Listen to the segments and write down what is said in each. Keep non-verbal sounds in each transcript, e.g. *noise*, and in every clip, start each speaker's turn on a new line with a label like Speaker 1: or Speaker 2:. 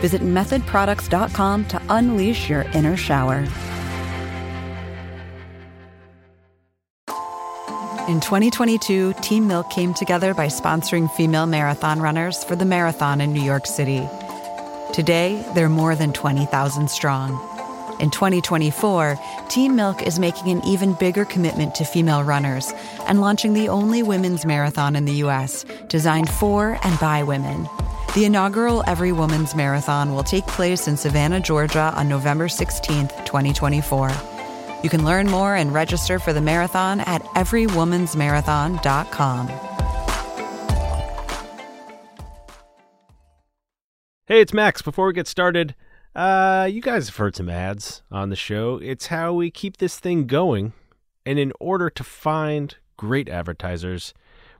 Speaker 1: Visit methodproducts.com to unleash your inner shower. In 2022, Team Milk came together by sponsoring female marathon runners for the marathon in New York City. Today, they're more than 20,000 strong. In 2024, Team Milk is making an even bigger commitment to female runners and launching the only women's marathon in the U.S. designed for and by women. The inaugural Every Woman's Marathon will take place in Savannah, Georgia on November 16th, 2024. You can learn more and register for the marathon at everywomansmarathon.com.
Speaker 2: Hey, it's Max. Before we get started, uh, you guys have heard some ads on the show. It's how we keep this thing going. And in order to find great advertisers,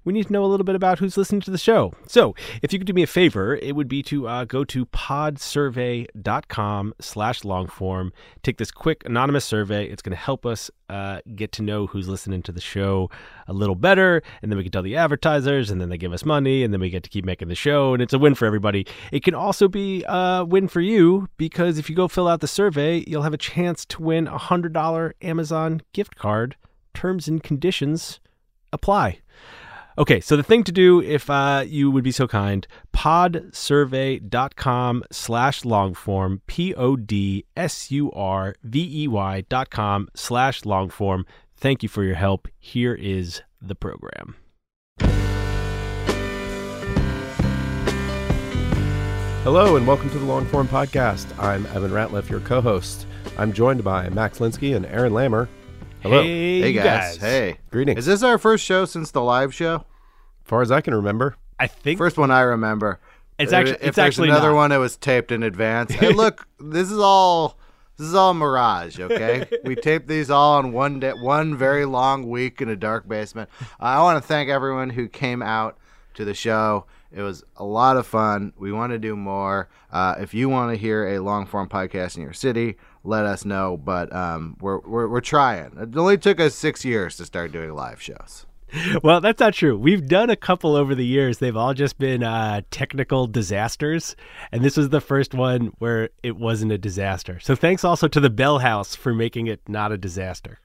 Speaker 2: we need to know a little bit about who's listening to the show. So, if you could do me a favor, it would be to uh, go to podsurvey.com slash longform, take this quick anonymous survey. It's going to help us uh, get to know who's listening to the show a little better, and then we can tell the advertisers, and then they give us money, and then we get to keep making the show, and it's a win for everybody. It can also be a win for you, because if you go fill out the survey, you'll have a chance to win a $100 Amazon gift card. Terms and conditions apply. Okay, so the thing to do, if uh, you would be so kind, podsurvey.com slash longform, P-O-D-S-U-R-V-E-Y dot com slash longform. Thank you for your help. Here is the program.
Speaker 3: Hello and welcome to the Longform Podcast. I'm Evan Ratliff, your co-host. I'm joined by Max Linsky and Aaron Lammer. Hello.
Speaker 2: Hey,
Speaker 4: Hey
Speaker 2: you
Speaker 4: guys. Hey.
Speaker 3: Greetings.
Speaker 4: Is this our first show since the live show?
Speaker 3: As far as I can remember,
Speaker 2: I think
Speaker 4: First one I remember.
Speaker 2: It's
Speaker 4: Uh,
Speaker 2: actu-
Speaker 4: if
Speaker 2: it's
Speaker 4: there's
Speaker 2: actually
Speaker 4: another
Speaker 2: not.
Speaker 4: one that was taped in advance. Hey, look, *laughs* this is all this is all mirage. Okay, *laughs* we taped these all in one day, one very long week in a dark basement. I want to thank everyone who came out to the show. It was a lot of fun. We want to do more. Uh, if you want to hear a long form podcast in your city, let us know. But um, we're, we're we're trying. It only took us six years to start doing live shows. *laughs*
Speaker 2: Well, that's not true. We've done a couple over the years. They've all just been uh, technical disasters. And this was the first one where it wasn't a disaster. So thanks also to the Bell House for making it not a disaster.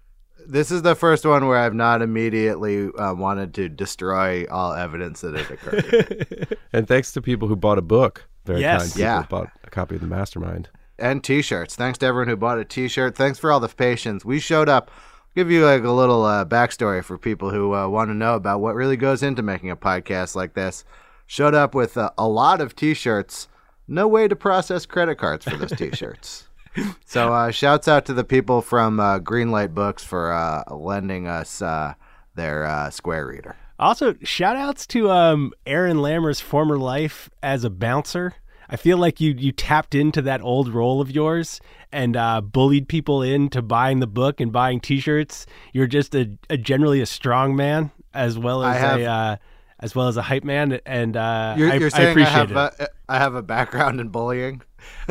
Speaker 4: This is the first one where I've not immediately uh, wanted to destroy all evidence that it occurred. *laughs*
Speaker 3: and thanks to people who bought a book. Very
Speaker 2: Yes.
Speaker 3: kind people
Speaker 4: Yeah.
Speaker 3: bought a copy of the Mastermind.
Speaker 4: And T-shirts. Thanks to everyone who bought a T-shirt. Thanks for all the patience. We showed up. Give you like a little uh, backstory for people who uh, want to know about what really goes into making a podcast like this. Showed up with uh, a lot of T-shirts. No way to process credit cards for those T-shirts. *laughs* so uh, shouts out to the people from uh, Greenlight Books for uh, lending us uh, their uh, Square Reader.
Speaker 2: Also, shout outs to um, Aaron Lammer's former life as a bouncer. I feel like you you tapped into that old role of yours and uh, bullied people into buying the book and buying T-shirts. You're just a, a generally a strong man as well as
Speaker 4: have-
Speaker 2: a uh, as well as a hype man, and uh,
Speaker 4: You're,
Speaker 2: I,
Speaker 4: you're
Speaker 2: I
Speaker 4: saying I,
Speaker 2: appreciate
Speaker 4: have
Speaker 2: it.
Speaker 4: a, I have a background in bullying.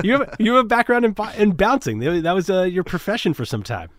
Speaker 2: you have you have a background in, in bouncing. That was uh, your profession for some time.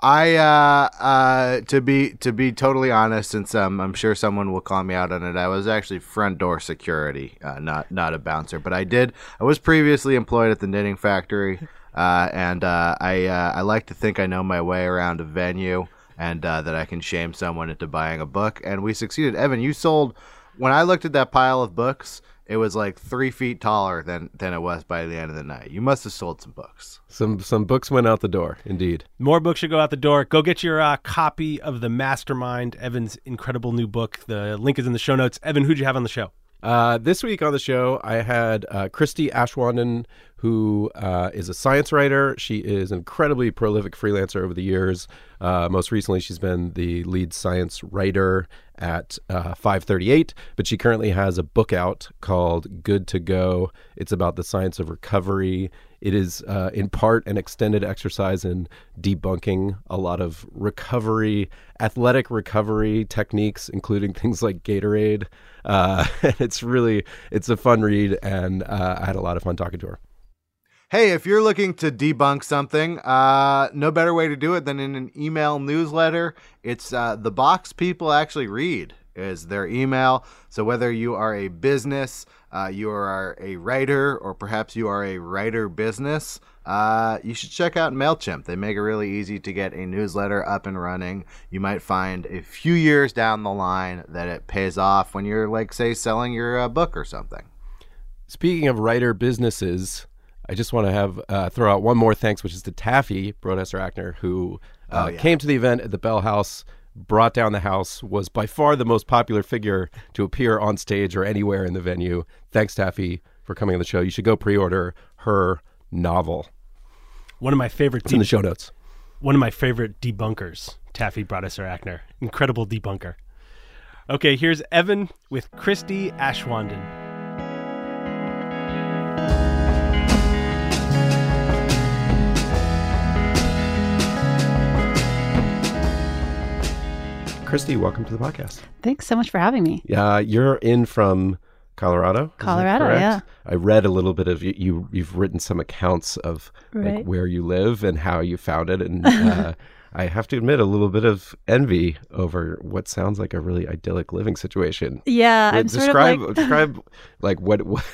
Speaker 4: I uh uh to be to be totally honest, since um, I'm sure someone will call me out on it. I was actually front door security, uh, not not a bouncer, but I did. I was previously employed at the knitting factory, *laughs* uh, and uh, I uh, I like to think I know my way around a venue, and uh, that I can shame someone into buying a book. And we succeeded. Evan, you sold. When I looked at that pile of books, it was like three feet taller than than it was by the end of the night. You must have sold some books.
Speaker 3: Some some books went out the door, indeed.
Speaker 2: More books should go out the door. Go get your uh, copy of The Mastermind, Evan's incredible new book. The link is in the show notes. Evan, who'd you have on the show?
Speaker 3: Uh, this week on the show, I had uh, Christie Aschwanden, who uh, is a science writer. She is an incredibly prolific freelancer over the years. Uh, most recently, she's been the lead science writer at uh, 538 but she currently has a book out called good to go. It's about the science of recovery. It is uh, in part an extended exercise in debunking a lot of recovery athletic recovery techniques including *laughs* things like gatorade. Uh, *laughs* it's really it's a fun read and uh, i had a lot of fun talking to her
Speaker 4: Hey, if you're looking to debunk something, uh, no better way to do it than in an email newsletter. It's uh, the box people actually read is their email. So whether you are a business, uh, you are a writer, or perhaps you are a writer business, uh, you should check out Mailchimp. They make it really easy to get a newsletter up and running. You might find a few years down the line that it pays off when you're, like, say, selling your uh, book or something.
Speaker 3: Speaking of writer businesses, I just want to have uh, throw out one more thanks, which is to Taffy Brodesser-Akner, who uh,
Speaker 4: Oh, yeah.
Speaker 3: came to the event at the Bell House, brought down the house, was by far the most popular figure to appear on stage or anywhere in the venue. Thanks, Taffy, for coming on the show. You should go pre-order her novel.
Speaker 2: One of my favorite
Speaker 3: It's in the show notes.
Speaker 2: one of my favorite debunkers, Taffy Brodesser-Akner. Incredible debunker. Okay, here's Evan with Christie Aschwanden.
Speaker 3: Christie, welcome to the podcast.
Speaker 5: Thanks so much for having me.
Speaker 3: Yeah, you're in from Colorado.
Speaker 5: Colorado, yeah.
Speaker 3: I read a little bit of you. you you've written some accounts of like where you live and how you found it, and *laughs* uh, I have to admit a little bit of envy over what sounds like a really idyllic living situation.
Speaker 5: Yeah,
Speaker 3: Uh,
Speaker 5: I'm sort
Speaker 3: describe
Speaker 5: of like
Speaker 3: describe *laughs* like what, what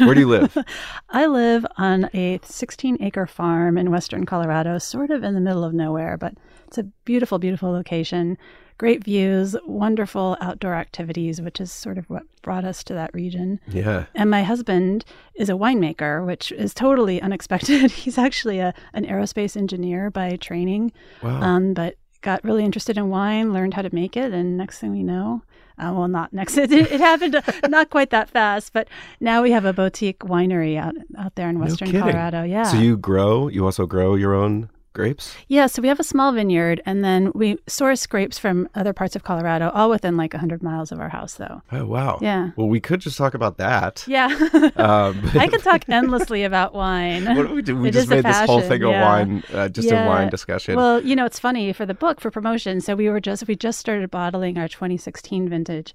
Speaker 3: where do you live? *laughs*
Speaker 5: I live on a 16 acre farm in western Colorado, sort of in the middle of nowhere, but it's a beautiful, beautiful location. Great views, wonderful outdoor activities, which is sort of what brought us to that region.
Speaker 3: yeah,
Speaker 5: And my husband is a winemaker, which is totally unexpected. *laughs* He's actually a, an aerospace engineer by training,
Speaker 3: wow.
Speaker 5: um, but got really interested in wine, learned how to make it, and next thing we know, uh, well, not next, *laughs* it, it happened *laughs* not quite that fast, but now we have a boutique winery out out there in western
Speaker 3: kidding.
Speaker 5: Colorado. Yeah,
Speaker 3: So you grow, you also grow your own grapes.
Speaker 5: yeah. So we have a small vineyard, and then we source grapes from other parts of Colorado, all within like hundred miles of our house, though.
Speaker 3: Oh wow.
Speaker 5: Yeah.
Speaker 3: Well, we could just talk about that.
Speaker 5: Yeah, *laughs*
Speaker 3: Um, *laughs*
Speaker 5: I could talk endlessly about wine.
Speaker 3: What did we do? We
Speaker 5: It
Speaker 3: just made this whole thing a wine, uh, just a wine discussion.
Speaker 5: Well, you know, it's funny for the book for promotion. So we were just we just started bottling our 2016 vintage.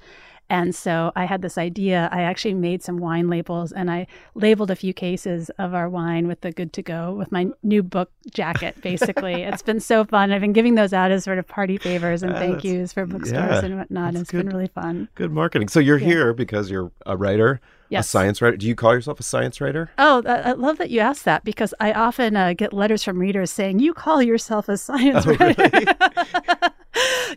Speaker 5: And so I had this idea. I actually made some wine labels and I labeled a few cases of our wine with the good to go with my new book jacket, basically. *laughs* it's been so fun. I've been giving those out as sort of party favors and thank yous for bookstores
Speaker 3: yeah,
Speaker 5: and whatnot. It's been really fun.
Speaker 3: Good marketing. So you're
Speaker 5: Yeah.
Speaker 3: here because you're a writer, a science writer. Do you call yourself a science writer?
Speaker 5: Oh, I love that you asked that because I often uh, get letters from readers saying, You call yourself a science
Speaker 3: Oh,
Speaker 5: writer. *laughs*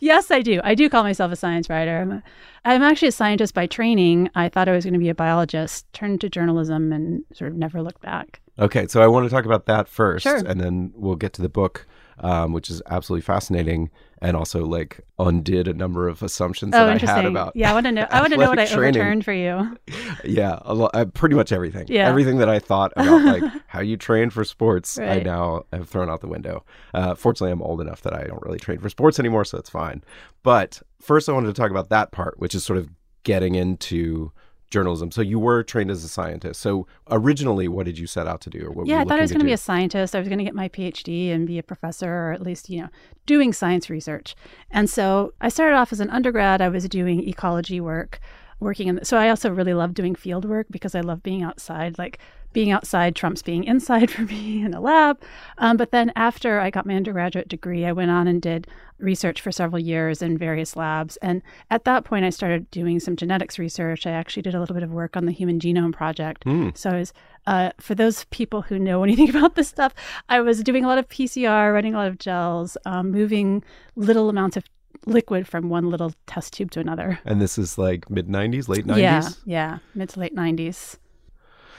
Speaker 5: yes, I do. I do call myself a science writer. I'm, a, I'm actually a scientist by training. I thought I was going to be a biologist, turned to journalism, and sort of never looked back.
Speaker 3: Okay, so I want to talk about that first,
Speaker 5: Sure.
Speaker 3: and then we'll get to the book, um, which is absolutely fascinating, and also like undid a number of assumptions
Speaker 5: oh,
Speaker 3: that I had about.
Speaker 5: yeah, I want to know. I want to know what I
Speaker 3: training.
Speaker 5: overturned for you. *laughs*
Speaker 3: Yeah, a lo- uh, pretty much everything.
Speaker 5: Yeah.
Speaker 3: everything that I thought about like *laughs* how you train for sports, I now have thrown out the window. Uh, fortunately, I'm old enough that I don't really train for sports anymore, so it's fine. But first, I wanted to talk about that part, which is sort of getting into journalism. So you were trained as a scientist. So originally, what did you set out to do, or what?
Speaker 5: Yeah, I thought I was going to be a scientist. I was going to get my PhD and be a professor, or at least, you know, doing science research. And so I started off as an undergrad. I was doing ecology work, working in. the, So I also really love doing field work because I love being outside. Like being outside trumps being inside *laughs* for me in a lab. Um, but then after I got my undergraduate degree, I went on and did research for several years in various labs. And at that point, I started doing some genetics research. I actually did a little bit of work on the Human Genome Project. So I was, uh, for those people who know *laughs* anything about this stuff, I was doing a lot of PCR, running a lot of gels, um, moving little amounts of liquid from one little test tube to another.
Speaker 3: And this is like mid 90s, late 90s?
Speaker 5: Yeah, yeah, mid to late 90s.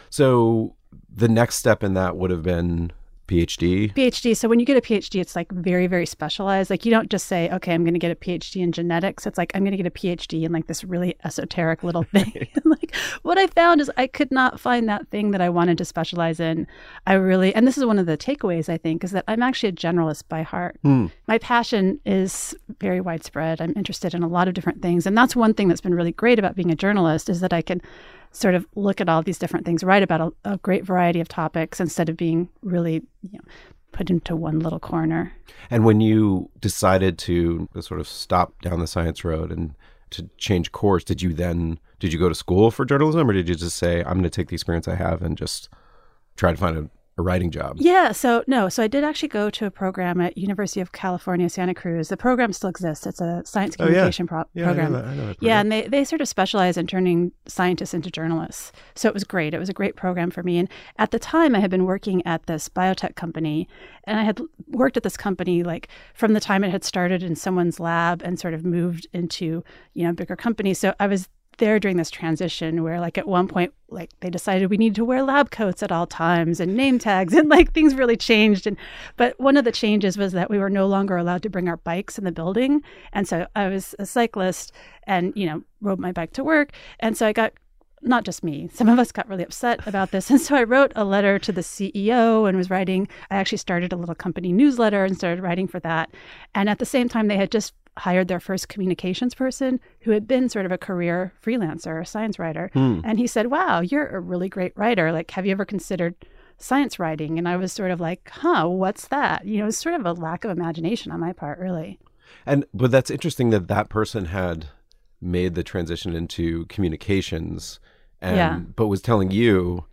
Speaker 3: So the next step in that would have been PhD?
Speaker 5: PhD. So when you get a PhD, it's like very, very specialized. Like you don't just say, okay, I'm going to get a PhD in genetics. It's like, I'm going to get a PhD in like this really esoteric little *laughs* thing. *laughs* like what I found is I could not find that thing that I wanted to specialize in. I really, and this is one of the takeaways, I think, is that I'm actually a generalist by heart.
Speaker 3: Hmm.
Speaker 5: My passion is very widespread. I'm interested in a lot of different things. And that's one thing that's been really great about being a journalist is that I can sort of look at all these different things, write about a, a great variety of topics instead of being really, you know, put into one little corner.
Speaker 3: And when you decided to sort of stop down the science road and to change course, did you then did you go to school for journalism or did you just say I'm going to take the experience I have and just try to find a, a writing job?
Speaker 5: Yeah, so no, so I did actually go to a program at University of California, Santa Cruz. The program still exists. It's a science
Speaker 3: Oh, yeah.
Speaker 5: communication pro-
Speaker 3: Yeah,
Speaker 5: program.
Speaker 3: I know that, I know that
Speaker 5: Yeah, and they, they sort of specialize in turning scientists into journalists. So it was great. It was a great program for me. And at the time, I had been working at this biotech company, and I had worked at this company like from the time it had started in someone's lab and sort of moved into you know bigger companies. So I was there during this transition where like at one point like they decided we needed to wear lab coats at all times and name tags and like things really changed. And but one of the changes was that we were no longer allowed to bring our bikes in the building. And so i was a cyclist and you know rode my bike to work. And so i got not just me some of us got really upset about this. And so i wrote a letter to the ceo and was writing i actually started a little company newsletter and started writing for that. And at the same time they had just hired their first communications person who had been sort of a career freelancer, a science writer. Hmm. And he said, Wow, you're a really great writer. Like, have you ever considered science writing? And I was sort of like, Huh, what's that? You know, it's sort of a lack of imagination on my part, really.
Speaker 3: And but that's interesting that that person had made the transition into communications and
Speaker 5: Yeah.
Speaker 3: but was telling you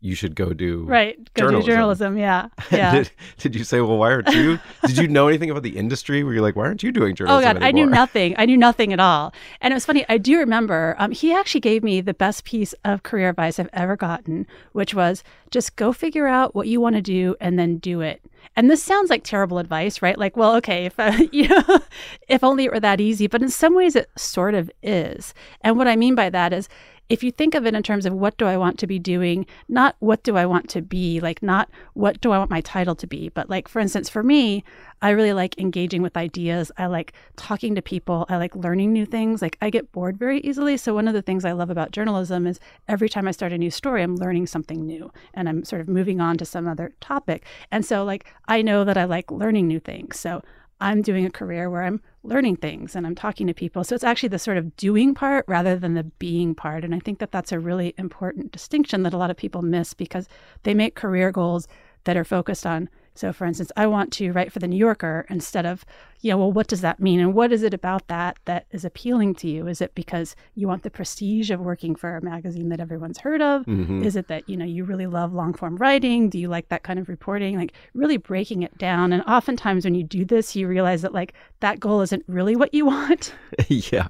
Speaker 3: you should go do
Speaker 5: Right. Go do journalism. Yeah. *laughs* Yeah.
Speaker 3: did, did you say, well, why aren't you? *laughs* did you know anything about the industry where you're like, why aren't you doing journalism
Speaker 5: Oh
Speaker 3: journalism?
Speaker 5: God, I knew nothing. I knew nothing at all. And it was funny. I do remember um, he actually gave me the best piece of career advice I've ever gotten, which was just go figure out what you want to do and then do it. And this sounds like terrible advice, right? Like, well, okay, if uh, *laughs* you know, if only it were that easy. But in some ways, it sort of is. And what I mean by that is if you think of it in terms of what do I want to be doing, not what do I want to be, like not what do I want my title to be, but like for instance, for me, I really like engaging with ideas. I like talking to people. I like learning new things. Like I get bored very easily. So one of the things I love about journalism is every time I start a new story, I'm learning something new and I'm sort of moving on to some other topic. And so like I know that I like learning new things. So I'm doing a career where I'm learning things and I'm talking to people. So it's actually the sort of doing part rather than the being part. And I think that that's a really important distinction that a lot of people miss because they make career goals that are focused on. So, for instance, I want to write for the New Yorker instead of, you know, well, what does that mean? And what is it about that that is appealing to you? Is it because you want the prestige of working for a magazine that everyone's heard of?
Speaker 3: Mhm.
Speaker 5: Is it that, you know, you really love long form writing? Do you like that kind of reporting? Like really breaking it down. And oftentimes when you do this, you realize that like that goal isn't really what you *laughs* want. *laughs*
Speaker 3: yeah.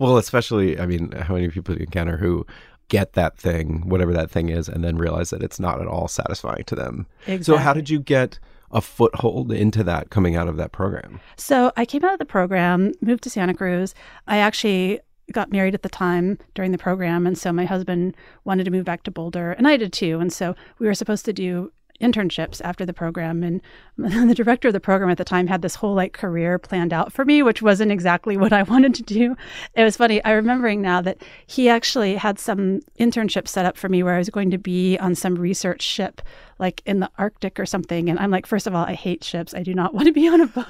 Speaker 3: Well, especially, I mean, how many people do you encounter who get that thing, whatever that thing is, and then realize that it's not at all satisfying to them? So, how did you get a foothold into that coming out of that program?
Speaker 5: So I came out of the program, moved to Santa Cruz. I actually got married at the time during the program. And so my husband wanted to move back to Boulder, and I did too. And so we were supposed to do internships after the program and *laughs* the director of the program at the time had this whole like career planned out for me which wasn't exactly what i *laughs* wanted to do. It was funny i'm remembering now that he actually had some internship set up for me where i was going to be on some research ship like in the arctic or something and i'm like first of all i hate ships i do not *laughs* want to be on a boat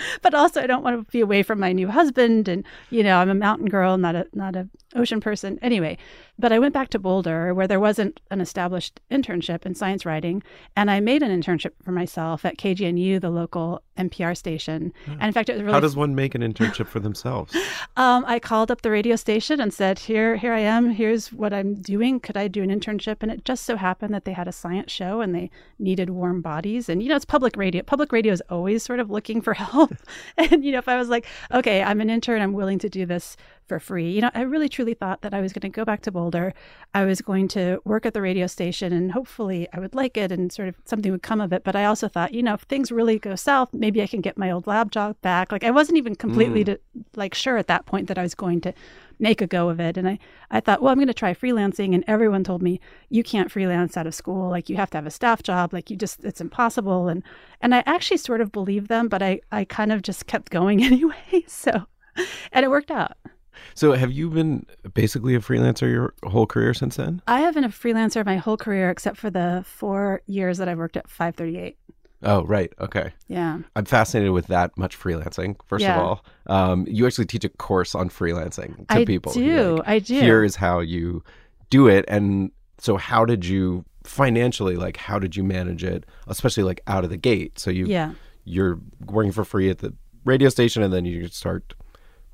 Speaker 5: *laughs* but also i don't want to be away from my new husband and you know i'm a mountain girl not a not a ocean person anyway but i went back to boulder where there wasn't an established internship in science writing and i made an internship for myself at kgnu the local npr station and in fact it was really
Speaker 3: How does one make an internship for themselves? *laughs*
Speaker 5: um, I called up the radio station and said, "Here, here I am. Here's what I'm doing. Could I do an internship?" And it just so happened that they had a science show and they needed warm bodies. And you know, it's public radio. Public radio is always sort of looking for *laughs* help. and you know, if I was like, "Okay, I'm an intern. I'm willing to do this for free. You know, I really truly thought that I was going to go back to Boulder. I was going to work at the radio station and hopefully I would like it and sort of something would come of it. But I also thought, you know, if things really go south, maybe I can get my old lab job back. Like I wasn't even completely
Speaker 3: Mm.
Speaker 5: to, like sure at that point that I was going to make a go of it. And I, I thought, well, I'm going to try freelancing. And everyone told me, you can't freelance out of school. Like you have to have a staff job. Like you just, it's impossible. And, and I actually sort of believed them, but I, I kind of just kept going *laughs* anyway. So, and it worked out.
Speaker 3: So have you been basically a freelancer your whole career since then?
Speaker 5: I have been a freelancer my whole career except for the four years that I worked at 538.
Speaker 3: Oh, right. Okay.
Speaker 5: Yeah.
Speaker 3: I'm fascinated with that much freelancing. First
Speaker 5: Yeah.
Speaker 3: of all, um, you actually teach a course on freelancing to
Speaker 5: I
Speaker 3: people.
Speaker 5: I
Speaker 3: do. Like,
Speaker 5: I do.
Speaker 3: Here is how you do it. And so, how did you financially, like, how did you manage it, especially like out of the gate? So you
Speaker 5: yeah.
Speaker 3: you're working for free at the radio station, and then you start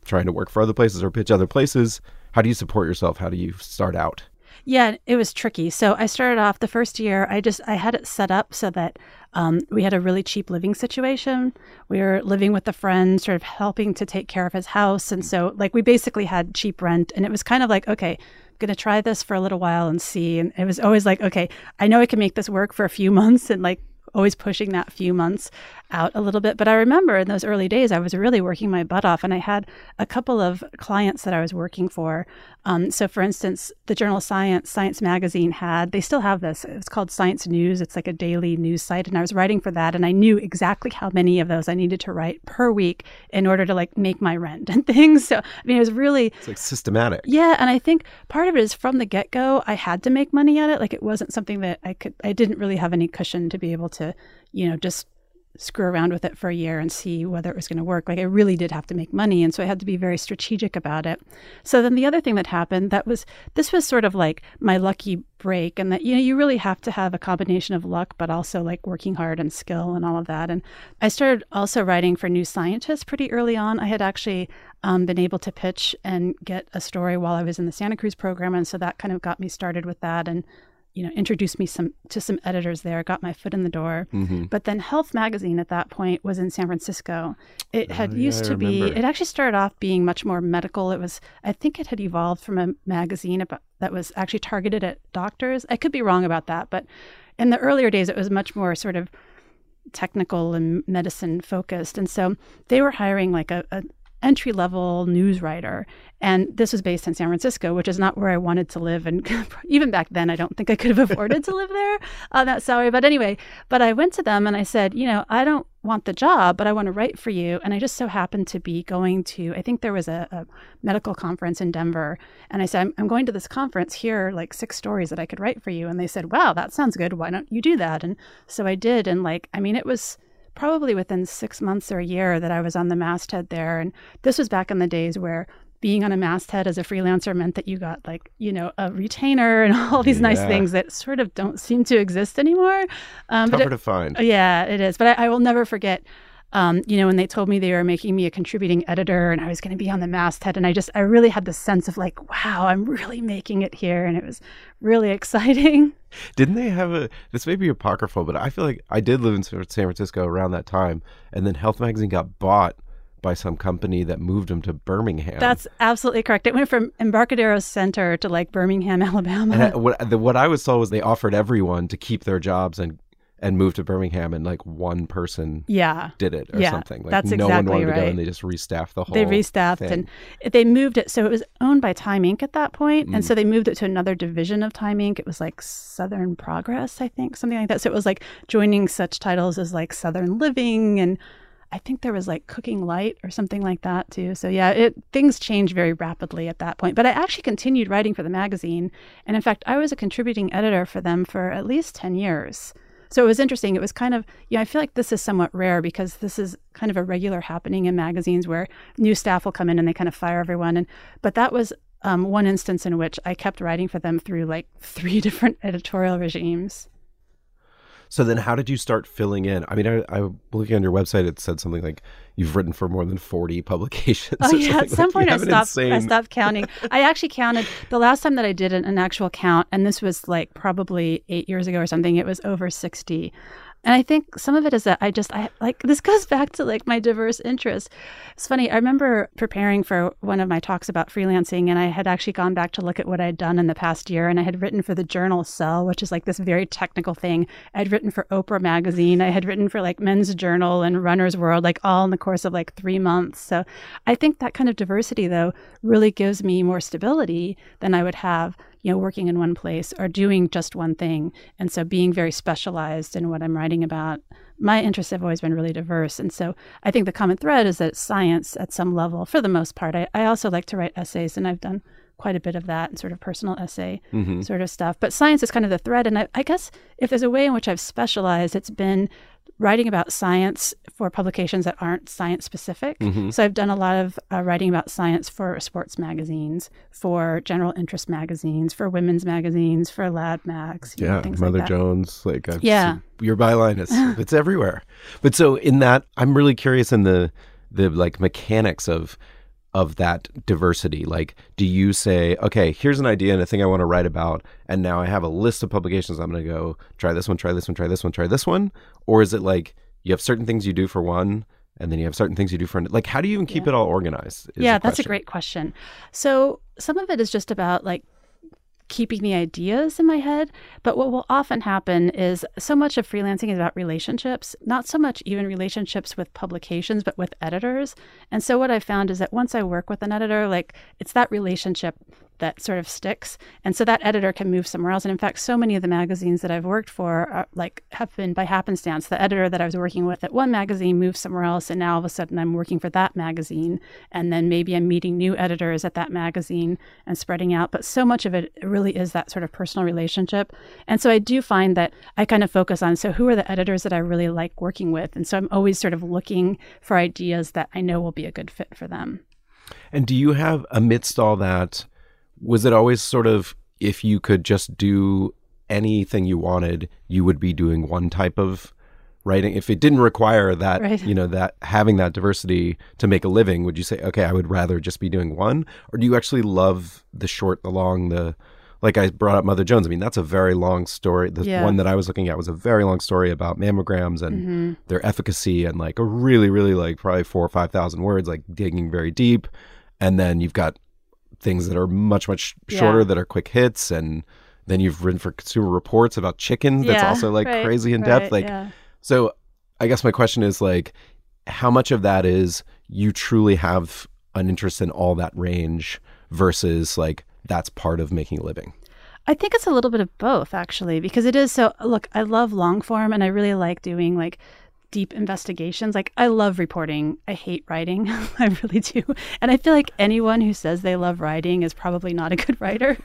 Speaker 3: trying to work for other places or pitch other places. How do you support yourself? How do you start out?
Speaker 5: Yeah, it was tricky. So I started off the first year. I just I had it set up so that um, we had a really cheap living situation. We were living with a friend, sort of helping to take care of his house, and so like we basically had cheap rent. And it was kind of like, okay, I'm gonna try this for a little while and see. And it was always like, okay, I know I can make this work for a few *laughs* months, and like always pushing that few months out a little bit. But I remember in those early days, I was really working my butt off, and I had a couple of clients that I was working for. Um, so, for instance, the Journal Science, Science Magazine had, they still have this. It's called Science News. It's like a daily news site. And I was writing for that, and I knew exactly how many of those I needed to write per week in order to like make my rent *laughs* and things. So, I mean, it was really,
Speaker 3: It's like systematic.
Speaker 5: yeah, and I think part of it is from the get go, I had to make money at it. Like it wasn't something that I could, I didn't really have any cushion to be able to, you know, just screw around with it for a year and see whether it was going to work. Like I really did have to make money. And so I had to be very strategic about it. So then the other thing that happened that was, this was sort of like my lucky break and that, you know, you really have to have a combination of luck, but also like working hard and skill and all of that. And I started also writing for New Scientist pretty early on. I had actually um, been able to pitch and get a story while I was in the Santa Cruz program, and so that kind of got me started with that, and you know, introduced me some to some editors there, got my foot in the door.
Speaker 3: Mm-hmm.
Speaker 5: But then Health Magazine at that point was in San Francisco. It had
Speaker 3: Oh, yeah,
Speaker 5: used
Speaker 3: I
Speaker 5: to be. It actually started off being much more medical. It was. I think it had evolved from a magazine about, that was actually targeted at doctors. I could be wrong about that, but in the earlier days, it was much more sort of technical and medicine focused. And so they were hiring like a, a entry level news writer. And this was based in San Francisco, which is not where I wanted to live. And *laughs* even back then, I don't think I could have *laughs* afforded to live there on that salary. But anyway, but I went to them and I said, you know, I don't want the job, but I want to write for you. And I just so happened to be going to, I think there was a, a medical conference in Denver. And I said, I'm, I'm going to this conference. Here are like six stories that I could write for you. And they said, wow, that sounds good. Why don't you do that? And so I did. And like, I mean, it was probably within six months or a year that I was on the masthead there. And this was back in the days where being on a masthead as a freelancer meant that you got like, you know, a retainer and *laughs* all these nice things that sort of don't seem to exist anymore. Um, but
Speaker 3: Tougher
Speaker 5: it-
Speaker 3: to find.
Speaker 5: yeah, it is. But I, I will never forget. Um, you know, when they told me they were making me a contributing editor and I was going to be on the masthead, and I just, I really had the sense of like, wow, I'm really making it here. And it was really *laughs* exciting.
Speaker 3: Didn't they have a? This may be apocryphal, but I feel like I did live in San San Francisco around that time, and then Health Magazine got bought by some company that moved them to Birmingham.
Speaker 5: That's absolutely correct. It went from Embarcadero Center to like Birmingham, *laughs* Alabama.
Speaker 3: and I, what the, what I was told was they offered everyone to keep their jobs and and moved to Birmingham, and like one person
Speaker 5: yeah.
Speaker 3: did it or
Speaker 5: Yeah,
Speaker 3: something. Like
Speaker 5: that's
Speaker 3: no one
Speaker 5: exactly
Speaker 3: wanted to go, and they just restaffed the whole.
Speaker 5: they restaffed
Speaker 3: thing.
Speaker 5: and they moved it so it was owned by time inc at that point
Speaker 3: Mm.
Speaker 5: and so they moved it to another division of time inc it was like southern progress i think something like that so it was like joining such titles as like southern living and i think there was like cooking light or something like that too so yeah it things changed very rapidly at that point but i actually continued writing for the magazine and in fact i was a contributing editor for them for at least 10 years so it was interesting. It was kind of, you know, I feel like this is somewhat rare because this is kind of a regular happening in magazines where new staff will come in and they kind of fire everyone. And but that was um, one instance in which I kept writing for them through like three *laughs* different editorial regimes.
Speaker 3: So then, how did you start filling in? I mean, I, I looking on your website, it said something like you've written for more than forty publications.
Speaker 5: Oh yeah, at some
Speaker 3: Like,
Speaker 5: point I stopped. I stopped counting. I actually counted the last time that I did an, an actual count, and this was like probably eight years ago or something. It was over sixty. And I think some of it is that I just I like this goes back to like my diverse interests. It's funny. I remember preparing for one of my talks about freelancing and I had actually gone back to look at what I'd done in the past year and I had written for the journal Cell, which is like this very technical thing. I'd written for Oprah magazine, I had written for like Men's Journal and Runner's World like all in the course of like 3 months. So I think that kind of diversity though really gives me more stability than I would have you know, working in one place or doing just one thing. And so being very specialized in what I'm writing about, my interests have always been really diverse. And so I think the common thread is that science at some level, for the most part, I, I also like to write essays and I've done quite a bit of that and sort of personal essay mm-hmm. sort of stuff. But science is kind of the thread. And I, I guess if there's a way in which I've specialized, it's been writing about science for publications that aren't science specific. Mm-hmm. So I've done a lot of uh, writing about science for sports magazines, for general interest magazines, for women's magazines, for Lad Mags.
Speaker 3: Yeah,
Speaker 5: know,
Speaker 3: Mother like Jones. Like I've yeah, your byline is *laughs* it's everywhere. But so in that, I'm really curious in the the like mechanics of of that diversity? Like, do you say, okay, here's an idea and a thing I want to write about, and now I have a list of publications I'm going to go try this one, try this one, try this one, try this one? Or is it like you have certain things you do for one, and then you have certain things you do for like how do you even keep yeah. it all organized
Speaker 5: yeah that's a great question so some of it is just about like keeping the ideas in my head. But what will often happen is so much of freelancing is about relationships, not so much even relationships with publications, but with editors. And so what I've found is that once I work with an editor, like it's that relationship that sort of sticks. And so that editor can move somewhere else. And in fact, so many of the magazines that I've worked for are, like have been by happenstance. The editor that I was working with at one magazine moved somewhere else, and now all of a sudden I'm working for that magazine. And then maybe I'm meeting new editors at that magazine and spreading out. But so much of it really is that sort of personal relationship. And so I do find that I kind of focus on so who are the editors that I really like working with? And so I'm always sort of looking for ideas that I know will be a good fit for them.
Speaker 3: And do you have, amidst all that, was it always sort of if you could just do anything you wanted, you would be doing one type of writing? If it didn't require that, right. you know, that having that diversity to make a living, would you say, okay, I would rather just be doing one? Or do you actually love the short, the long, the like I brought up Mother Jones. I mean, that's a very long story. The yeah. one that I was looking at was a very long story about mammograms and mm-hmm. their efficacy and like a really, really like probably four or five thousand words, like digging very deep. And then you've got things that are much much shorter yeah. that are quick hits and then you've written for consumer reports about chickens that's yeah, also like right, crazy in depth like yeah. so i guess my question is like how much of that is you truly have an interest in all that range versus like that's part of making a living
Speaker 5: I think it's a little bit of both, actually, because it is so. Look, I love long form and I really like doing like deep investigations. Like I love reporting. I hate writing. *laughs* I really do. And I feel like anyone who says they love writing is probably not a good writer.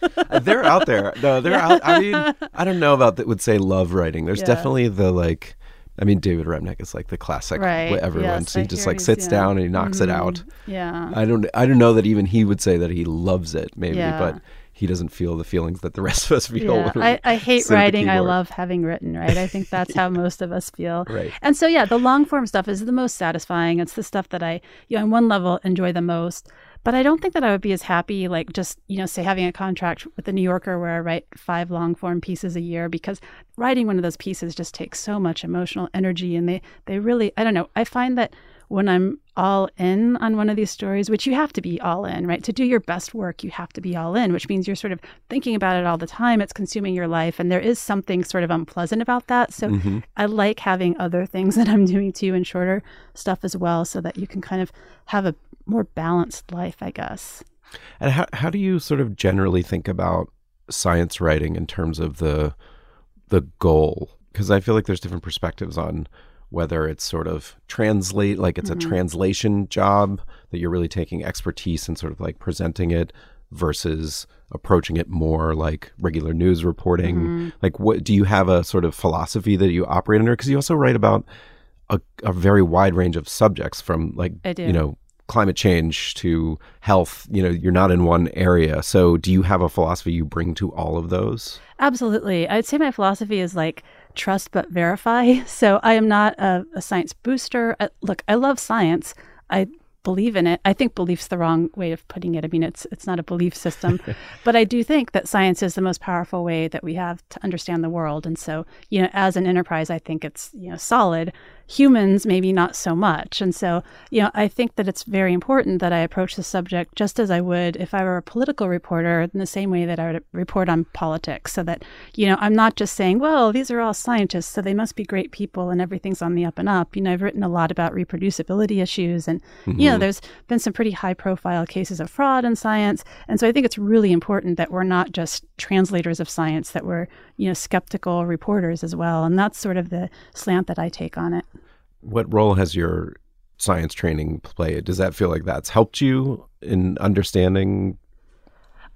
Speaker 3: Uh, they're out there. No, *laughs* they're yeah. out. I mean, I don't know about that would say love writing. There's yeah. definitely the like I mean, David Remnick is like the classic right. everyone. Yes, so he just like sits yeah. down and he knocks mm-hmm. it out.
Speaker 5: Yeah.
Speaker 3: I don't I don't know that even he would say that he loves it, maybe, yeah. but he doesn't feel the feelings that the rest of us feel.
Speaker 5: Yeah, I, I hate writing. I love having written, right? I think that's how *laughs* most of us feel.
Speaker 3: Right.
Speaker 5: And so, yeah, the long form stuff is the most satisfying. It's the stuff that I, you know, on one level enjoy the most. But I don't think that I would be as happy, like just, you know, say having a contract with the New Yorker where I write five long form pieces a year because writing one of those pieces just takes so much emotional energy. And they, they really, I don't know, I find that when I'm all in on one of these stories, which you have to be all in, right? To do your best work, you have to be all in, which means you're sort of thinking about it all the time. It's consuming your life. And there is something sort of unpleasant about that. So mm-hmm. I like having other things *laughs* that I'm doing too and shorter stuff as well so that you can kind of have a more balanced life, I guess.
Speaker 3: And how, how do you sort of generally think about science writing in terms of the the goal? Because I feel like there's different perspectives on whether it's sort of translate, like it's mm-hmm. a translation job that you're really taking expertise and sort of like presenting it versus approaching it more like regular news reporting. Mm-hmm. Like, what do you have a sort of philosophy that you operate under? Because you also write about a, a, very wide range of subjects from like, you know, climate change to health. You know, you're not in one area. So, do you have a philosophy you bring to all of those?
Speaker 5: Absolutely. I'd say my philosophy is like, trust but verify. *laughs* So I am not a, a science booster. I, look, I love science. I believe in it. I think belief's the wrong way of putting it. I mean, it's it's not a belief system, *laughs* but I do think that science is the most powerful way that we have to understand the world. And so, you know, as an enterprise, I think it's you know solid humans maybe not so much and so you know i think that it's very important that i approach the subject just as i would if i were a political reporter in the same way that i would report on politics so that you know i'm not just saying well these are all scientists so they must be great people and everything's on the up and up you know i've written a lot about reproducibility issues and mm-hmm. you know mm-hmm. there's been some pretty high profile cases of fraud in science and so i think it's really important that we're not just translators of science that we're you know skeptical reporters as well and that's sort of the slant that i take on it
Speaker 3: what role has your science training played? Does that feel like that's helped you in understanding?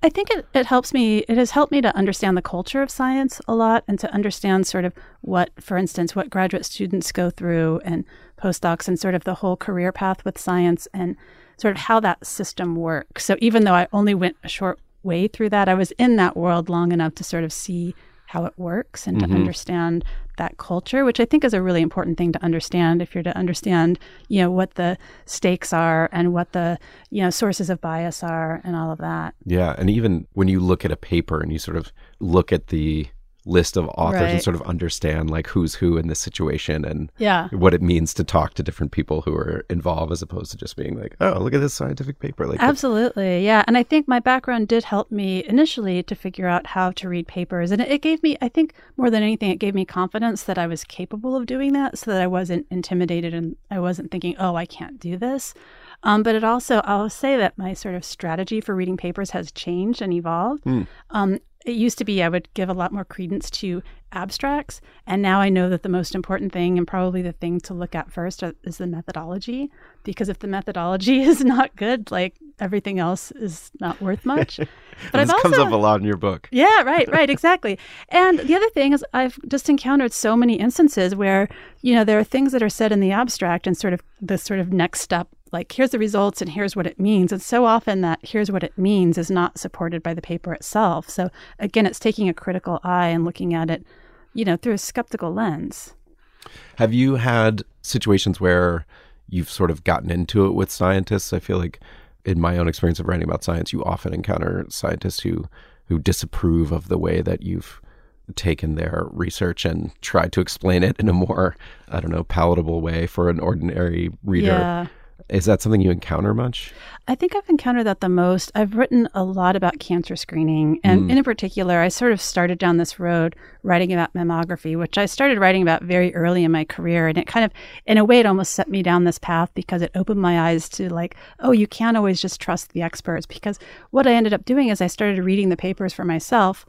Speaker 5: I think it, it helps me, it has helped me to understand the culture of science a lot and to understand sort of what, for instance, what graduate students go through and postdocs and sort of the whole career path with science and sort of how that system works. So even though I only went a short way through that, I was in that world long enough to sort of see how it works and mm-hmm. to understand that culture, which I think is a really important thing to understand if you're to understand, you know, what the stakes are and what the, you know, sources of bias are and all of that.
Speaker 3: Yeah. And even when you look at a paper and you sort of look at the list of authors right. and sort of understand like who's who in this situation and
Speaker 5: yeah.
Speaker 3: what it means to talk to different people who are involved as opposed to just being like oh look at this scientific paper like
Speaker 5: absolutely yeah and i think my background did help me initially to figure out how to read papers and it gave me i think more than anything it gave me confidence that i was capable of doing that so that i wasn't intimidated and i wasn't thinking oh i can't do this um, but it also, I'll say that my sort of strategy for reading papers has changed and evolved. Mm. Um, it used to be I would give a lot more credence to abstracts. And now I know that the most important thing and probably the thing to look at first is the methodology. Because if the methodology *laughs* is not good, like everything else is not worth much. *laughs*
Speaker 3: But this I've comes also, up a lot in your book.
Speaker 5: Yeah, right, right, *laughs* exactly. and the other thing is I've just encountered so many instances where, you know, there are things that are said in the abstract and sort of the sort of next step like here's the results and here's what it means. And so often that here's what it means is not supported by the paper itself. So again, it's taking a critical eye and looking at it, you know, through a skeptical lens.
Speaker 3: Have you had situations where you've sort of gotten into it with scientists? I feel like in my own experience of writing about science, you often encounter scientists who who disapprove of the way that you've taken their research and tried to explain it in a more, I don't know, palatable way for an ordinary reader.
Speaker 5: Yeah.
Speaker 3: Is that something you encounter much?
Speaker 5: I think I've encountered that the most. I've written a lot about cancer screening. And mm. in particular, I sort of started down this road writing about mammography, which I started writing about very early in my career. And it kind of, in a way, it almost set me down this path because it opened my eyes to like, oh, you can't always just trust the experts. Because what I ended up doing is I started reading the papers for myself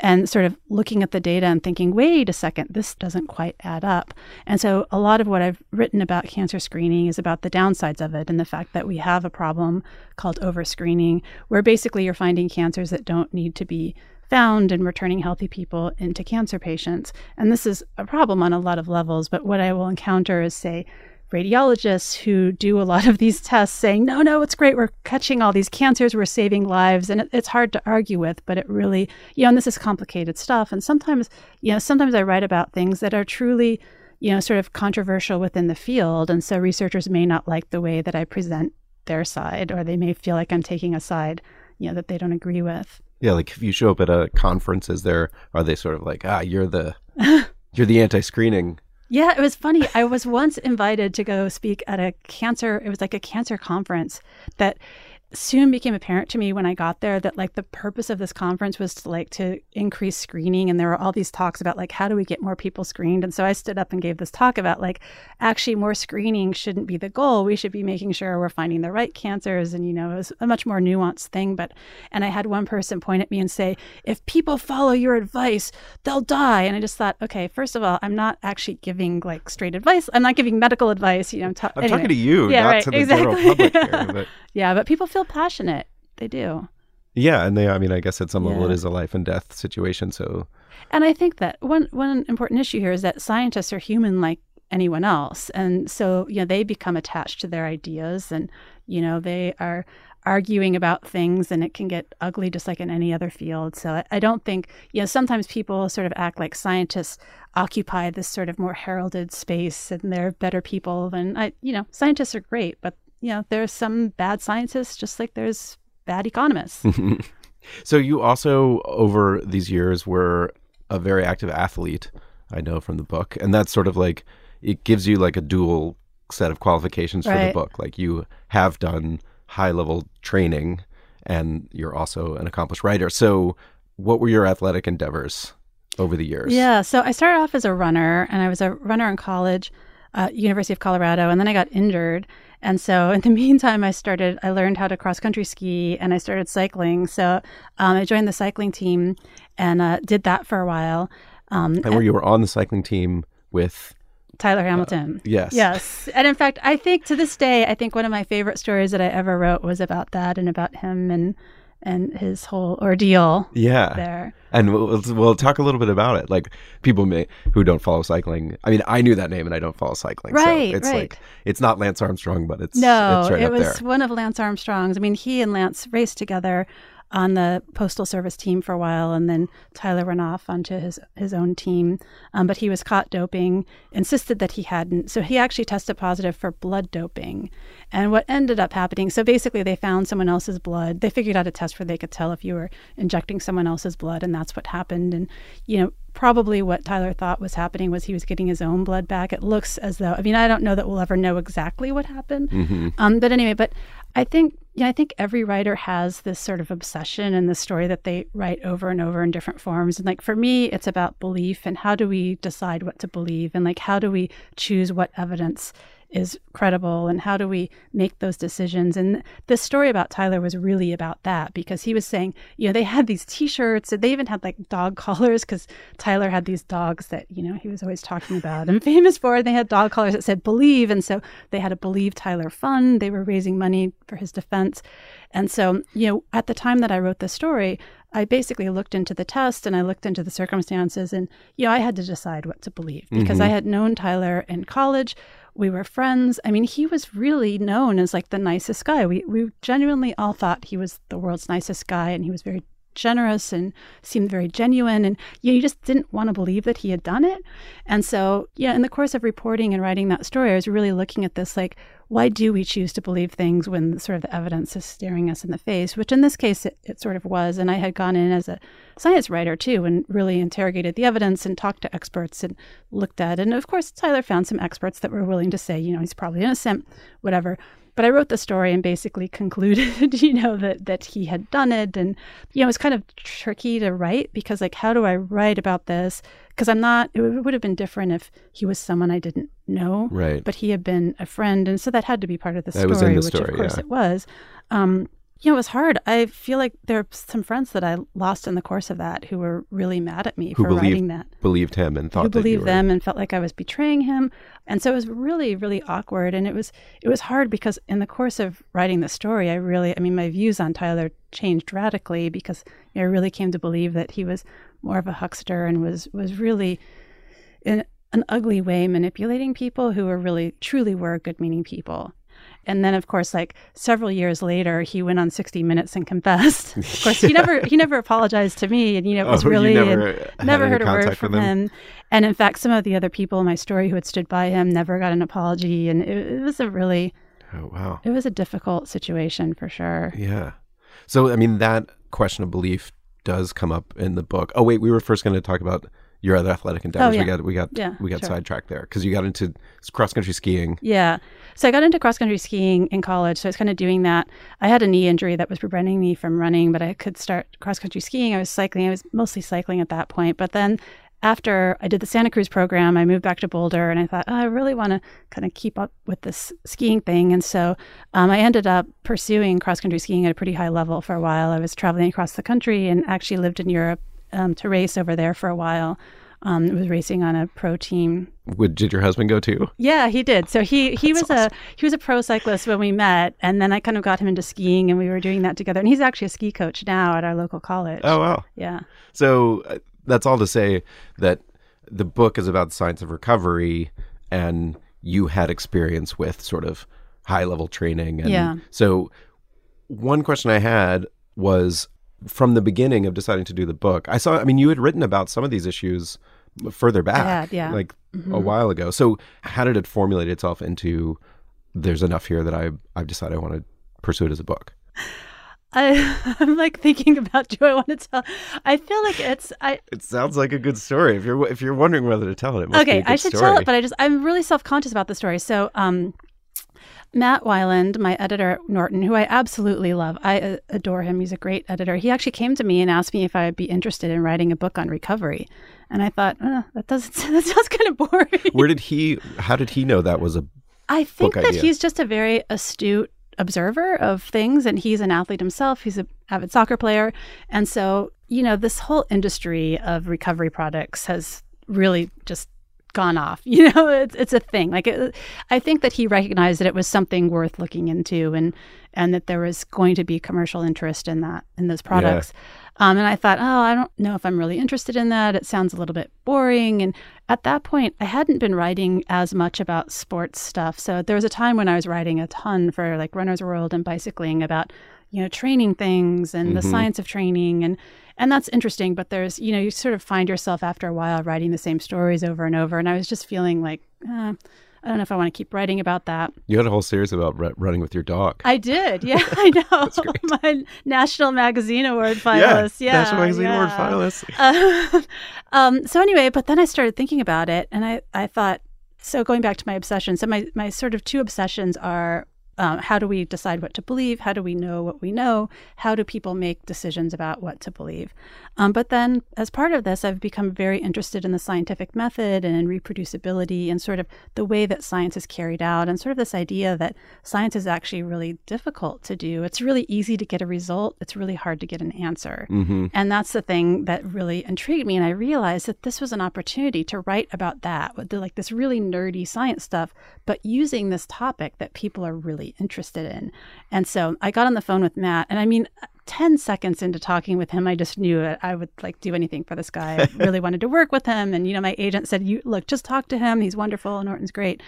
Speaker 5: and sort of looking at the data and thinking, wait a second, this doesn't quite add up. And so a lot of what I've written about cancer screening is about the downsides of it and the fact that we have a problem called overscreening, where basically you're finding cancers that don't need to be found and returning healthy people into cancer patients. And this is a problem on a lot of levels. But what I will encounter is, say, radiologists who do a lot of these tests saying, no, no, it's great. We're catching all these cancers. We're saving lives. And it, it's hard to argue with, but it really, you know, and this is complicated stuff. And sometimes, you know, sometimes I write about things that are truly, you know, sort of controversial within the field. And so researchers may not like the way that I present their side, or they may feel like I'm taking a side, you know, that they don't agree with.
Speaker 3: Yeah, like if you show up at a conference, is there are they sort of like, ah, you're the *laughs* you're the anti-screening
Speaker 5: yeah, it was funny. I was once invited to go speak at a cancer, it was like a cancer conference that soon became apparent to me when I got there that like the purpose of this conference was to like to increase screening and there were all these talks about like how do we get more people screened? And so I stood up and gave this talk about like actually more screening shouldn't be the goal. We should be making sure we're finding the right cancers and you know it was a much more nuanced thing but and I had one person point at me and say if people follow your advice they'll die. And I just thought okay first of all I'm not actually giving like straight advice. I'm not giving medical advice you know I'm,
Speaker 3: ta- I'm anyway. talking to you yeah, not right, to the exactly. general public here *laughs* but
Speaker 5: yeah, but people feel passionate. They do.
Speaker 3: Yeah, and they I mean I guess at some level it is a life and death situation, so
Speaker 5: And I think that one one important issue here is that scientists are human like anyone else. And so, you know, they become attached to their ideas and, you know, they are arguing about things and it can get ugly just like in any other field. So I, I, don't think, you know, sometimes people sort of act like scientists occupy this sort of more heralded space and they're better people than I, you know, scientists are great, but you know, there's some bad scientists just like there's bad economists. *laughs*
Speaker 3: so you also over these years were a very active athlete, I know from the book, and that's sort of like it gives you like a dual set of qualifications for the book. Like you have done high level training and you're also an accomplished writer. So what were your athletic endeavors over the years?
Speaker 5: Yeah. So I started off as a runner, and I was a runner in college, uh, University of Colorado, and then I got injured. And so *laughs* in the meantime, I started. I learned how to cross country ski, and I started cycling. So um, I joined the cycling team and uh, did that for a while. Um,
Speaker 3: And where you were on the cycling team with
Speaker 5: Tyler Hamilton.
Speaker 3: yes.
Speaker 5: Yes. And in fact, I think to this day, I think one of my favorite stories that I ever wrote was about that and about him and and his whole ordeal
Speaker 3: Yeah.
Speaker 5: there.
Speaker 3: And we'll, we'll- talk a little bit about it. Like people may who don't follow cycling. I mean, I knew that name and I don't follow cycling.
Speaker 5: Right,
Speaker 3: So it's
Speaker 5: right.
Speaker 3: like it's not Lance Armstrong, but it's
Speaker 5: No,
Speaker 3: it's right
Speaker 5: it was
Speaker 3: there.
Speaker 5: one of Lance Armstrong's. I mean, he and Lance raced together on the Postal Service team for a while, and then Tyler went off onto his his own team. Um, but he was caught doping, insisted that he hadn't. So he actually tested positive for blood doping. And what ended up happening, so basically they found someone else's blood. They figured out a test where they could tell if you were injecting someone else's blood, and that's what happened. And you know, probably what Tyler thought was happening was he was getting his own blood back. It looks as though, I mean, I don't know that we'll ever know exactly what happened. Um, but anyway, but I think, yeah, I think every writer has this sort of obsession in the story that they write over and over in different forms. And like for me, it's about belief and how do we decide what to believe and like how do we choose what evidence is credible and how do we make those decisions? And this story about tyler was really about that because he was saying you know they had these t-shirts and they even had like dog *laughs* collars because tyler had these dogs that you know he was always talking about and *laughs* famous for. And they had dog collars that said believe. And so they had a believe tyler fund. They were raising money for his defense. And so you know at the time that i wrote this story I basically looked into the test and I looked into the circumstances, and you know, I had to decide what to believe because mm-hmm. I had known Tyler in college. We were friends. I mean, he was really known as like the nicest guy. We we genuinely all thought he was the world's nicest guy, and he was very generous and seemed very genuine. And you, know, you just didn't want to believe that he had done it. And so, yeah, in the course of reporting and writing that story, I was really looking at this like, why do we choose to believe things when sort of the evidence is staring us in the face? Which in this case, it, it sort of was. And I had gone in as a science writer too and really interrogated the evidence and talked to experts and looked at. And of course, Tyler found some experts that were willing to say, you know, he's probably innocent, whatever. But I wrote the story and basically *laughs* concluded, you know, that that he had done it, and you know, it was kind of tricky to write because, like, how do I write about this? Because I'm not. It would have been different if he was someone I didn't know,
Speaker 3: Right.
Speaker 5: But he had been a friend, and so that had to be part of the story,
Speaker 3: That in the
Speaker 5: which
Speaker 3: story,
Speaker 5: of course
Speaker 3: yeah.
Speaker 5: it was. Um, you know, it was hard. I feel like there are some friends that I lost in the course of that who were really mad at me
Speaker 3: Who
Speaker 5: for
Speaker 3: believed
Speaker 5: writing that
Speaker 3: believed him and thought
Speaker 5: who believed them and felt like I was betraying him. And so it was really, really awkward. And it was it was hard because in the course of writing the story, I really I mean my views on Tyler changed radically because I really came to believe that he was more of a huckster and was was really in an ugly way manipulating people who were really truly were good meaning people. And then, of course, like several years later, he went on 60 Minutes and confessed. *laughs* Of course, he never he never apologized to me, and you know it was
Speaker 3: Oh,
Speaker 5: really
Speaker 3: never
Speaker 5: and never heard a word from
Speaker 3: him?
Speaker 5: him. And in fact, some of the other people in my story who had stood by him never got an apology, and it, it was a really
Speaker 3: Oh wow.
Speaker 5: it was a difficult situation for sure.
Speaker 3: Yeah. So I mean that question of belief does come up in the book. Oh wait, we were first going to talk about your other athletic endeavors.
Speaker 5: Oh, yeah.
Speaker 3: We got we got
Speaker 5: Yeah,
Speaker 3: we got
Speaker 5: sure.
Speaker 3: sidetracked there because you got into cross country skiing.
Speaker 5: Yeah. So I got into cross country skiing in college. So I was kind of doing that. I had a knee injury that was preventing me from running, but I could start cross country skiing. I was cycling. I was mostly cycling at that point. But then after I did the Santa Cruz program, I moved back to Boulder and I thought, oh, I really want to kind of keep up with this skiing thing. And so um, I ended up pursuing cross country skiing at a pretty high level for a while. I was traveling across the country and actually lived in Europe um, to race over there for a while. Um, was racing on a pro team
Speaker 3: Would, did your husband go too?
Speaker 5: yeah, he did. So he he was a he was a pro cyclist when we met, and then I kind of got him into skiing, and we were doing that together. And he's actually a ski coach now at our local college.
Speaker 3: Oh wow.
Speaker 5: yeah,
Speaker 3: So uh, that's all to say that the book is about the science of recovery, and you had experience with sort of high level training. And
Speaker 5: Yeah.
Speaker 3: So one question I had was from the beginning of deciding to do the book. I saw. I mean, you had written about some of these issues further back,
Speaker 5: had, yeah.
Speaker 3: like a while ago. So how did it formulate itself into there's enough here that I I've decided I want to pursue it as a book.
Speaker 5: I, *laughs* I'm like thinking about do I want to tell? I feel like it's I.
Speaker 3: It sounds like a good story. If you're if you're wondering whether to tell it, it must be a
Speaker 5: Okay,
Speaker 3: good
Speaker 5: I should
Speaker 3: story.
Speaker 5: tell it, but I just I'm really self conscious about the story. So, um, Matt Weiland, my editor at Norton, who I absolutely love, I uh, adore him. He's a great editor. He actually came to me and asked me if I would be interested in writing a book on recovery, and I thought uh, that doesn't *laughs* that sounds kind of boring.
Speaker 3: Where did he? How did he know that was a?
Speaker 5: I think that
Speaker 3: idea.
Speaker 5: he's just a very astute observer of things and he's an athlete himself he's an avid soccer player and so you know this whole industry of recovery products has really just gone off. *laughs* You know it's, it's a thing. Like it, i think that he recognized that it was something worth looking into and and that there was going to be commercial interest in that in those products. Um, and i thought oh i don't know if i'm really interested in that. It sounds a little bit boring. And at that point i hadn't been writing as much about sports stuff. So there was a time when i was writing a ton for like runner's world and bicycling about you know training things and the science of training and and that's interesting but there's you know you sort of find yourself after a while writing the same stories over and over and i was just feeling like uh, i don't know if i want to keep writing about that.
Speaker 3: You had a whole series about ru- running with your dog.
Speaker 5: i did yeah *laughs* i know. *laughs* My national magazine award *laughs* finalist yeah,
Speaker 3: National Magazine Award finalist.
Speaker 5: Uh, um, so anyway, but then I started thinking about it, and I, I thought, so going back to my obsessions, so my, my sort of two obsessions are um, how do we decide what to believe? How do we know what we know? How do people make decisions about what to believe? Um, but then, as part of this, I've become very interested in the scientific method and in reproducibility and sort of the way that science is carried out, and sort of this idea that science is actually really difficult to do. It's really easy to get a result, it's really hard to get an answer. And that's the thing that really intrigued me. And I realized that this was an opportunity to write about that, the, like this really nerdy science stuff, but using this topic that people are really interested in. And so I got on the phone with Matt, and I mean, 10 seconds into talking with him, I just knew that I would like do anything for this guy. I *laughs* really wanted to work with him. And, you know, my agent said, you look, just talk to him. He's wonderful. Norton's great.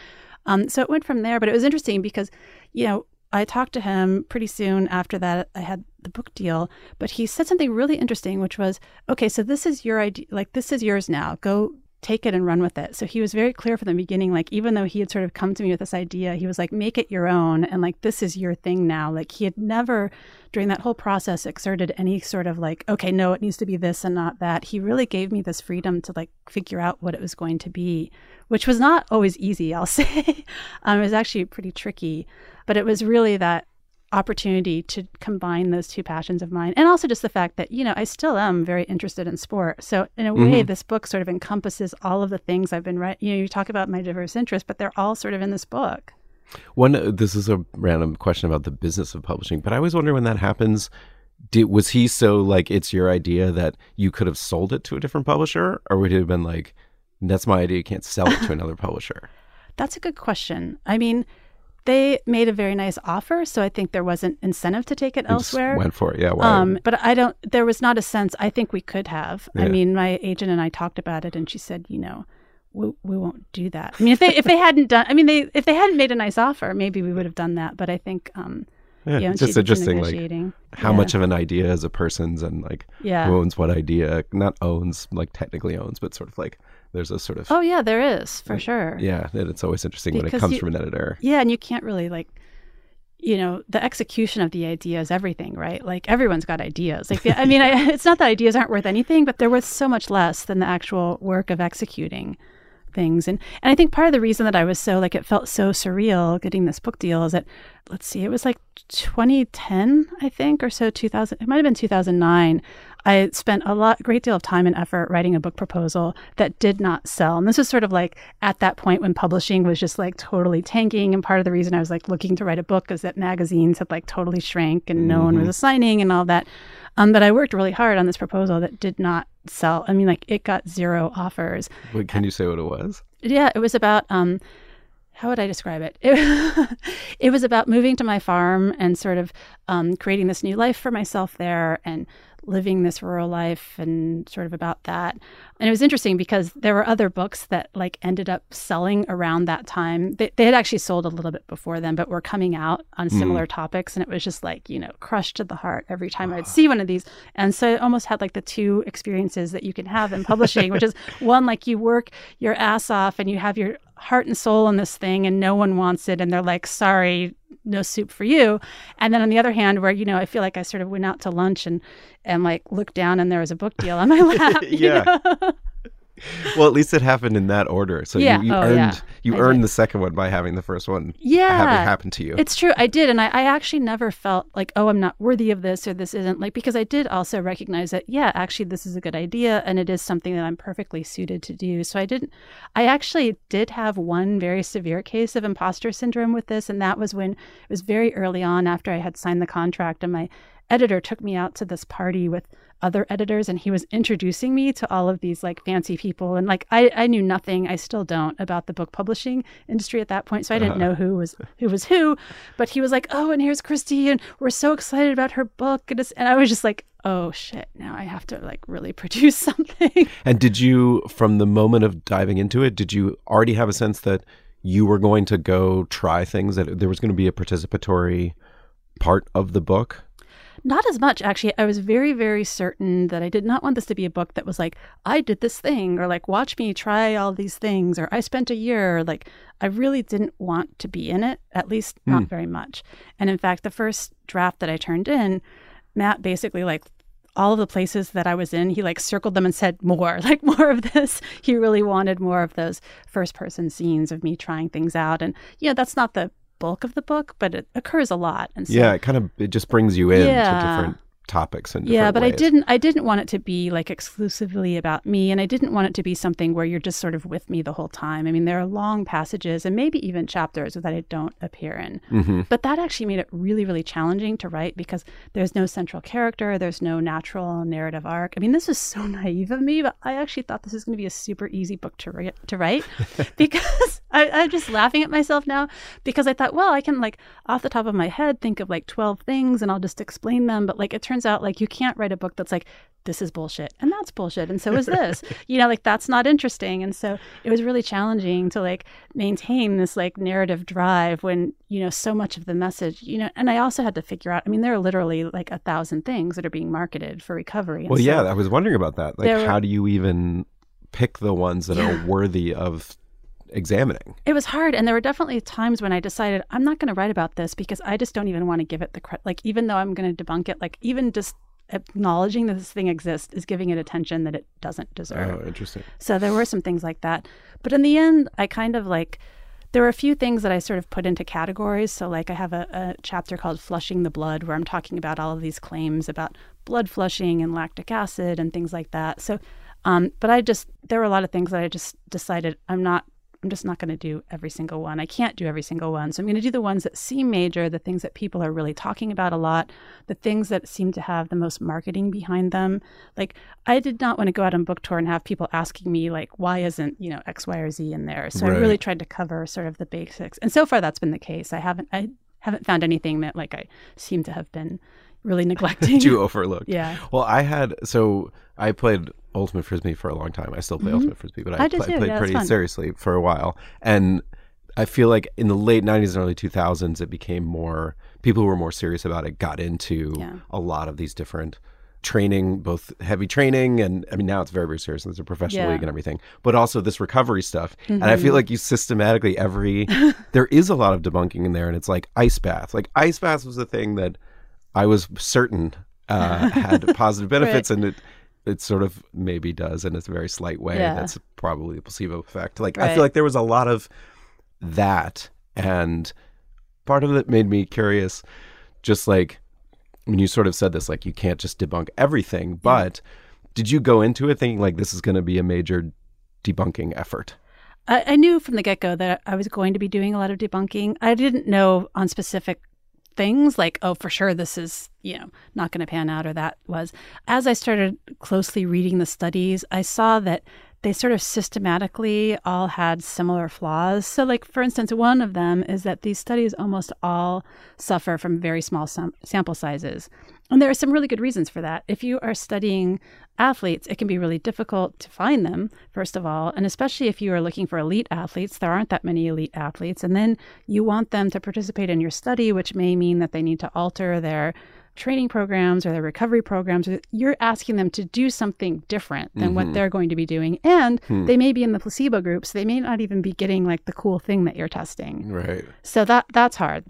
Speaker 5: Um, so it went from there, but it was interesting because, you know, I talked to him pretty soon after that. I had the book deal, but he said something really interesting, which was, okay, so this is your idea, like, this is yours now. Go take it and run with it. So he was very clear from the beginning, like, even though he had sort of come to me with this idea, he was like, make it your own. And like, this is your thing now. Like, he had never, during that whole process, exerted any sort of like, okay, no, it needs to be this and not that. He really gave me this freedom to like figure out what it was going to be, which was not always easy, I'll *laughs* say. um, it was actually pretty tricky, but it was really that opportunity to combine those two passions of mine and also just the fact that you know i still am very interested in sport so in a way this book sort of encompasses all of the things i've been writing you know you talk about my diverse interests but they're all sort of in this book
Speaker 3: One, uh, this is a random question about the business of publishing, but I always wonder when that happens. Did, was he so like it's your idea that you could have sold it to a different publisher, or would it have been like, that's my idea, you can't sell it to *laughs* another publisher?
Speaker 5: that's a good question i mean they made a very nice offer so i think there wasn't incentive to take it elsewhere
Speaker 3: went for it, yeah. Why?
Speaker 5: Um, but I don't. There was not a sense. I think we could have. I mean, my agent and I talked about it, and she said, you know, we, we won't do that. I mean, if they if they hadn't done, I mean, they if they hadn't made a nice offer, maybe we would have done that. But I think, um,
Speaker 3: yeah,
Speaker 5: you know,
Speaker 3: it's just interesting, like how
Speaker 5: Yeah.
Speaker 3: much of an idea is a person's, and like
Speaker 5: Yeah.
Speaker 3: who owns what idea. Not owns, like technically owns, but sort of like there's a sort of
Speaker 5: Oh yeah, there is for sure.
Speaker 3: yeah. That it's always interesting when it comes
Speaker 5: you-
Speaker 3: from an editor.
Speaker 5: Yeah, and you can't really like, you know, the execution of the idea is everything, right? Like everyone's got ideas. Like, I mean, I, *laughs* it's not that ideas aren't worth anything, but they're worth so much less than the actual work of executing things. And and I think part of the reason that I was so like it felt so surreal getting this book deal is that let's see, it was like 2010, I think, or so 2000. It might have been 2009. I spent a lot, great deal of time and effort writing a book proposal that did not sell. And this was sort of like at that point when publishing was just like totally tanking. And part of the reason I was like looking to write a book is that magazines had like totally shrank and no one was assigning and all that. Um, but I worked really hard on this proposal that did not sell. I mean, like it got zero offers.
Speaker 3: But can you say what it was?
Speaker 5: Yeah, it was about um, how would I describe it? It, *laughs* it was about moving to my farm and sort of um, creating this new life for myself there and living this rural life and sort of about that. And it was interesting because there were other books that like ended up selling around that time. They, they had actually sold a little bit before then, but were coming out on hmm. similar topics. And it was just like, you know, crushed to the heart every time I'd see one of these. And so it almost had like the two experiences that you can have in publishing, which is *laughs* one, like you work your ass off and you have your heart and soul in this thing and no one wants it and they're like sorry no soup for you and then on the other hand where you know i feel like i sort of went out to lunch and and like looked down and there was a book deal on my *laughs* lap
Speaker 3: Yeah. *laughs* well, at least it happened in that order. So
Speaker 5: Yeah.
Speaker 3: you, you
Speaker 5: Oh,
Speaker 3: earned
Speaker 5: yeah.
Speaker 3: you
Speaker 5: I
Speaker 3: earned
Speaker 5: did.
Speaker 3: the second one by having the first one
Speaker 5: yeah
Speaker 3: having happen to you.
Speaker 5: It's true. I did. And I, I actually never felt like, oh, I'm not worthy of this or this isn't like, because I did also recognize that, yeah, actually, this is a good idea and it is something that I'm perfectly suited to do. So I didn't, I actually did have one very severe case of imposter syndrome with this. And that was when it was very early on after I had signed the contract and my editor took me out to this party with other editors and he was introducing me to all of these like fancy people and like I, I knew nothing i still don't about the book publishing industry at that point so i didn't uh-huh. know who was who was who but he was like oh and here's Christie and we're so excited about her book and, it's, and i was just like oh shit now i have to like really *laughs* produce something
Speaker 3: And did you, from the moment of diving into it, did you already have a sense that you were going to go try things, that there was going to be a participatory part of the book?
Speaker 5: Not as much, actually. I was very, very certain that I did not want this to be a book that was like, I did this thing, or like, watch me try all these things, or I spent a year. Or, like, I really didn't want to be in it, at least hmm. not very much. And in fact, the first draft that I turned in, Matt basically like all of the places that I was in, he like circled them and said more, *laughs* like more of this. He really wanted more of those first person scenes of me trying things out. And, you know, that's not the bulk of the book, but it occurs a lot. And so,
Speaker 3: yeah, it kind of it just brings you in
Speaker 5: Yeah.
Speaker 3: to different topics and
Speaker 5: yeah but i didn't i didn't want it to be like exclusively about me and i didn't want it to be something where you're just sort of with me the whole time. I mean there are long passages and maybe even chapters that i don't appear in.
Speaker 3: Mm-hmm.
Speaker 5: but that actually made it really really challenging to write because there's no central character there's no natural narrative arc. I mean this is so *laughs* naive of me but i actually thought this is going to be a super easy book to, write to write *laughs* because *laughs* I, i'm just laughing at myself now because i thought well i can like off the top of my head think of like 12 things and i'll just explain them but like it turns out like you can't write a book that's like this is bullshit and that's bullshit and so is this. *laughs* You know like that's not interesting. And so it was really challenging to like maintain this like narrative drive when you know so much of the message you know and i also had to figure out i mean there are literally like a thousand things that are being marketed for recovery. And
Speaker 3: Well,
Speaker 5: so-
Speaker 3: yeah, I was wondering about that. Like,
Speaker 5: were-
Speaker 3: how do you even pick the ones that are worthy of examining?
Speaker 5: It was hard, and there were definitely times when I decided I'm not going to write about this because I just don't even want to give it the credit. Like, even though I'm going to debunk it, like even just acknowledging that this thing exists is giving it attention that it doesn't deserve.
Speaker 3: Oh, interesting.
Speaker 5: So there were some things like that, but in the end, I kind of like. There were a few things that I sort of put into categories. So, like, I have a, a chapter called Flushing the Blood, where I'm talking about all of these claims about blood flushing and lactic acid and things like that. So, um, but I just, there were a lot of things that I just decided I'm not, I'm just not going to do every single one. I can't do every single one. So I'm going to do the ones that seem major, the things that people are really talking about a lot, the things that seem to have the most marketing behind them. Like I did not want to go out on book tour and have people asking me like, why isn't, you know, X, Y, or Z in there? So I really tried to cover sort of the basics. And so far that's been the case. I haven't, I haven't found anything that like I seem to have been really *laughs* neglecting.
Speaker 3: You overlooked?
Speaker 5: Yeah.
Speaker 3: Well, I had so I played ultimate frisbee for a long time. I still play ultimate frisbee, but I,
Speaker 5: Mm-hmm. I
Speaker 3: pla-
Speaker 5: too.
Speaker 3: played
Speaker 5: Yeah,
Speaker 3: pretty seriously for a while. And I feel like in the late '90s and early 2000s, it became more people who were more serious about it got into
Speaker 5: Yeah.
Speaker 3: a lot of these different training, both heavy training and I mean now it's very very serious. There's a professional
Speaker 5: Yeah. Mm-hmm.
Speaker 3: league and everything, but also this recovery stuff. And I feel like you systematically every *laughs* there is a lot of debunking in there, and it's like ice bath. Like ice bath was the thing that I was certain uh, *laughs* had positive benefits, and it it sort of maybe does in a very slight way.
Speaker 5: Yeah.
Speaker 3: That's probably a placebo effect. Like I feel like there was a lot of that, and part of it made me curious. Just like when you sort of said this, like you can't just debunk everything, but did you go into it thinking like this is going to be a major debunking effort?
Speaker 5: I, I knew from the get go that I was going to be doing a lot of debunking. I didn't know on specific things like, oh, for sure this is, you know, not going to pan out or that was. As I started closely reading the studies, I saw that they sort of systematically all had similar flaws. So, like, for instance, one of them is that these studies almost all suffer from very small sam- sample sizes. And there are some really good reasons for that. If you are studying athletes, it can be really difficult to find them, first of all. And especially if you are looking for elite athletes, there aren't that many elite athletes. And then you want them to participate in your study, which may mean that they need to alter their training programs or their recovery programs, you're asking them to do something different than what mm-hmm. they're going to be doing. And hmm. they may be in the placebo group, so they may not even be getting like the cool thing that you're testing.
Speaker 3: Right.
Speaker 5: So that that's hard.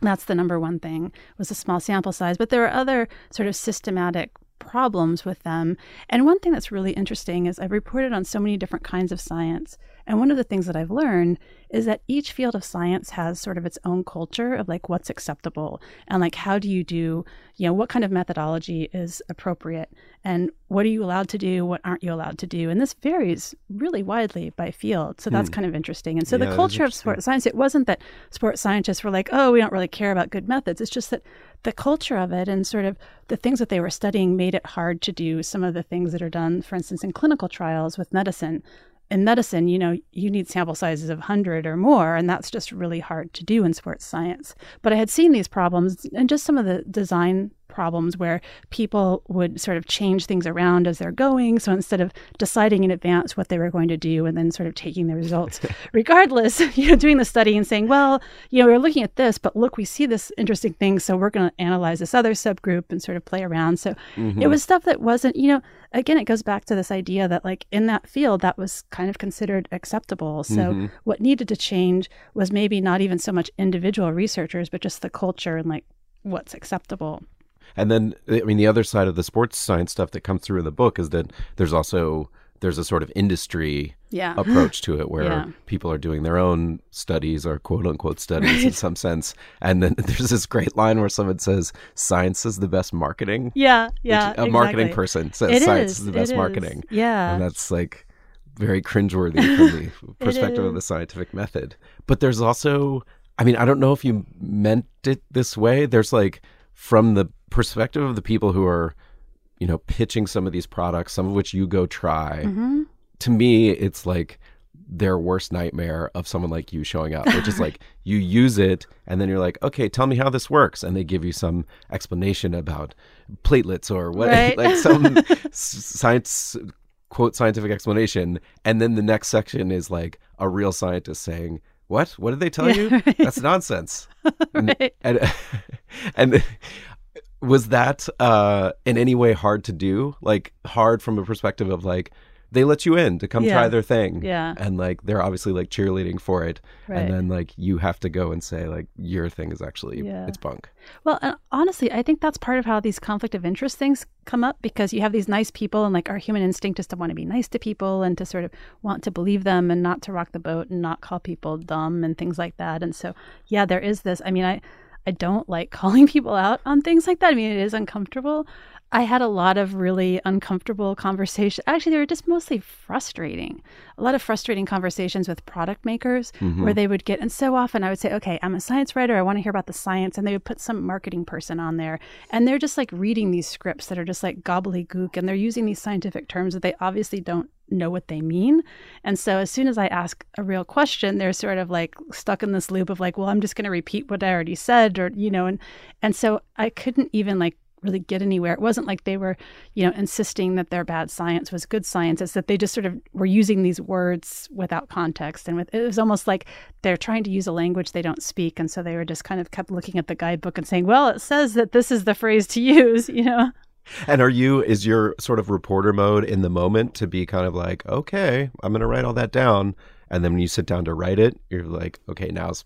Speaker 5: That's the number one thing was a small sample size. But there are other sort of systematic problems with them. And one thing that's really interesting is I've reported on so many different kinds of science. And one of the things that I've learned is that each field of science has sort of its own culture of like what's acceptable and like how do you do, you know, what kind of methodology is appropriate and what are you allowed to do, what aren't you allowed to do. And this varies really widely by field. So that's kind of interesting. And so
Speaker 3: Yeah,
Speaker 5: the culture of sports science, it wasn't that sports scientists were like, oh, we don't really care about good methods. It's just that the culture of it and sort of the things that they were studying made it hard to do some of the things that are done, for instance, in clinical trials with medicine. In medicine, you know, you need sample sizes of 100 or more, and that's just really hard to do in sports science. But I had seen these problems and just some of the design problems where people would sort of change things around as they're going. So instead of deciding in advance what they were going to do and then sort of taking the results, *laughs* regardless, *laughs* you know, doing the study and saying, well, you know, we're looking at this, but look, we see this interesting thing. So we're going to analyze this other subgroup and sort of play around. So it mm-hmm. was stuff that wasn't, you know, again, it goes back to this idea that like in that field, that was kind of considered acceptable. So mm-hmm. what needed to change was maybe not even so much individual researchers, but just the culture and like what's acceptable.
Speaker 3: And then, I mean, the other side of the sports science stuff that comes through in the book is that there's also there's a sort of industry
Speaker 5: Yeah.
Speaker 3: approach to it where
Speaker 5: Yeah.
Speaker 3: people are doing their own studies or quote unquote studies in some sense. And then *laughs* there's this great line where someone says, "Science is the best marketing."
Speaker 5: Yeah,
Speaker 3: Which
Speaker 5: yeah.
Speaker 3: a marketing person says
Speaker 5: It
Speaker 3: science
Speaker 5: is,
Speaker 3: is the best
Speaker 5: is.
Speaker 3: marketing.
Speaker 5: Yeah.
Speaker 3: And that's like very cringeworthy from the *laughs* *laughs* perspective of the scientific method. But there's also, I mean, I don't know if you meant it this way. There's like, from the perspective of the people who are, you know, pitching some of these products, some of which you go try,
Speaker 5: Mm-hmm.
Speaker 3: to me, it's like their worst nightmare of someone like you showing up, which is *laughs* like you use it and then you're like, okay, tell me how this works. And they give you some explanation about platelets or what, *laughs*
Speaker 5: Right.
Speaker 3: like some *laughs* science, quote, scientific explanation. And then the next section is like a real scientist saying, what? What did they tell
Speaker 5: Yeah,
Speaker 3: you?
Speaker 5: right.
Speaker 3: That's nonsense. And- And, and was that uh, in any way hard to do? Like hard from a perspective of like, they let you in to come
Speaker 5: Yeah.
Speaker 3: try their thing.
Speaker 5: Yeah.
Speaker 3: And like they're obviously like cheerleading for it.
Speaker 5: Right.
Speaker 3: And then like you have to go and say like your thing is actually
Speaker 5: Yeah.
Speaker 3: it's bunk.
Speaker 5: Well, and honestly, I think that's part of how these conflict of interest things come up because you have these nice people, and like our human instinct is to want to be nice to people and to sort of want to believe them and not to rock the boat and not call people dumb and things like that. And so, yeah, there is this. I mean, I I don't like *laughs* calling people out on things like that. I mean, it is uncomfortable. I had a lot of really uncomfortable conversations. Actually, they were just mostly frustrating. A lot of frustrating conversations with product makers mm-hmm. where they would get, and so often I would say, okay, I'm a science writer. I want to hear about the science. And they would put some marketing person on there. And they're just like reading these scripts that are just like gobbledygook. And they're using these scientific terms that they obviously don't know what they mean. And so as soon as I ask a real question, they're sort of like stuck in this loop of like, well, I'm just going to repeat what I already said or you know, and and so I couldn't even like really get anywhere. It wasn't like they were, you know, insisting that their bad science was good science. It's that they just sort of were using these words without context. And with, it was almost like they're trying to use a language they don't speak. And so they were just kind of kept looking at the guidebook and saying, well, it says that this is the phrase to use, *laughs* you know?
Speaker 3: And are you is your sort of reporter mode in the moment to be kind of like, okay, I'm gonna write all that down. And then when you sit down to write it, you're like, okay, now's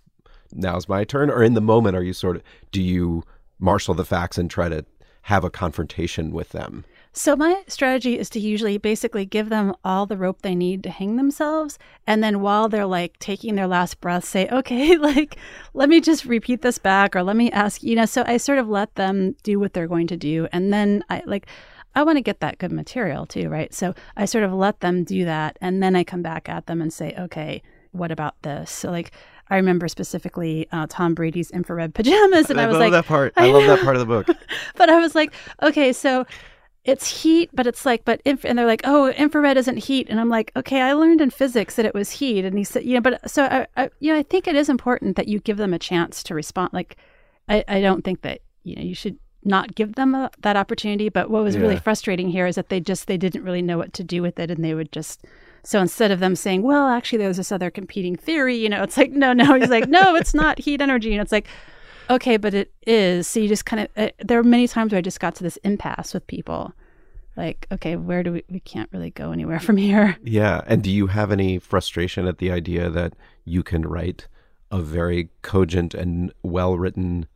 Speaker 3: now's my turn. Or in the moment, are you sort of do you marshal the facts and try to have a confrontation with them?
Speaker 5: So my strategy is to usually basically give them all the rope they need to hang themselves. And then while they're like taking their last breath say *laughs* okay like let me just repeat this back or let me ask you know so I sort of let them do what they're going to do. And then I like I want to get that good material too right? So I sort of let them do that. And then I come back at them and say okay what about this? So like I remember specifically uh, Tom Brady's infrared *laughs* pajamas and I, was
Speaker 3: love
Speaker 5: like
Speaker 3: that part.
Speaker 5: I
Speaker 3: I, love that part of the book. *laughs*
Speaker 5: but I was like, okay, so it's heat, but it's like, but inf-, and they're like, oh, infrared isn't heat, and I'm like, okay, I learned in physics that it was heat, and he said, you know, but so I, I you know, I think it is important that you give them a chance to respond. Like, I, I don't think that you know you should not give them a, that opportunity. But what was really frustrating here is that they just they didn't really know what to do with it, and they would just. So instead of them saying, "Well, actually, there's this other competing theory," you know, it's like, "No, no." He's like, "No, *laughs* it's not heat energy," and it's like, okay, but it is. So you just kind of, uh, there are many times where I just got to this impasse with people. Like, okay, where do we, we can't really go anywhere from here.
Speaker 3: Yeah. And do you have any frustration at the idea that you can write a very cogent and well written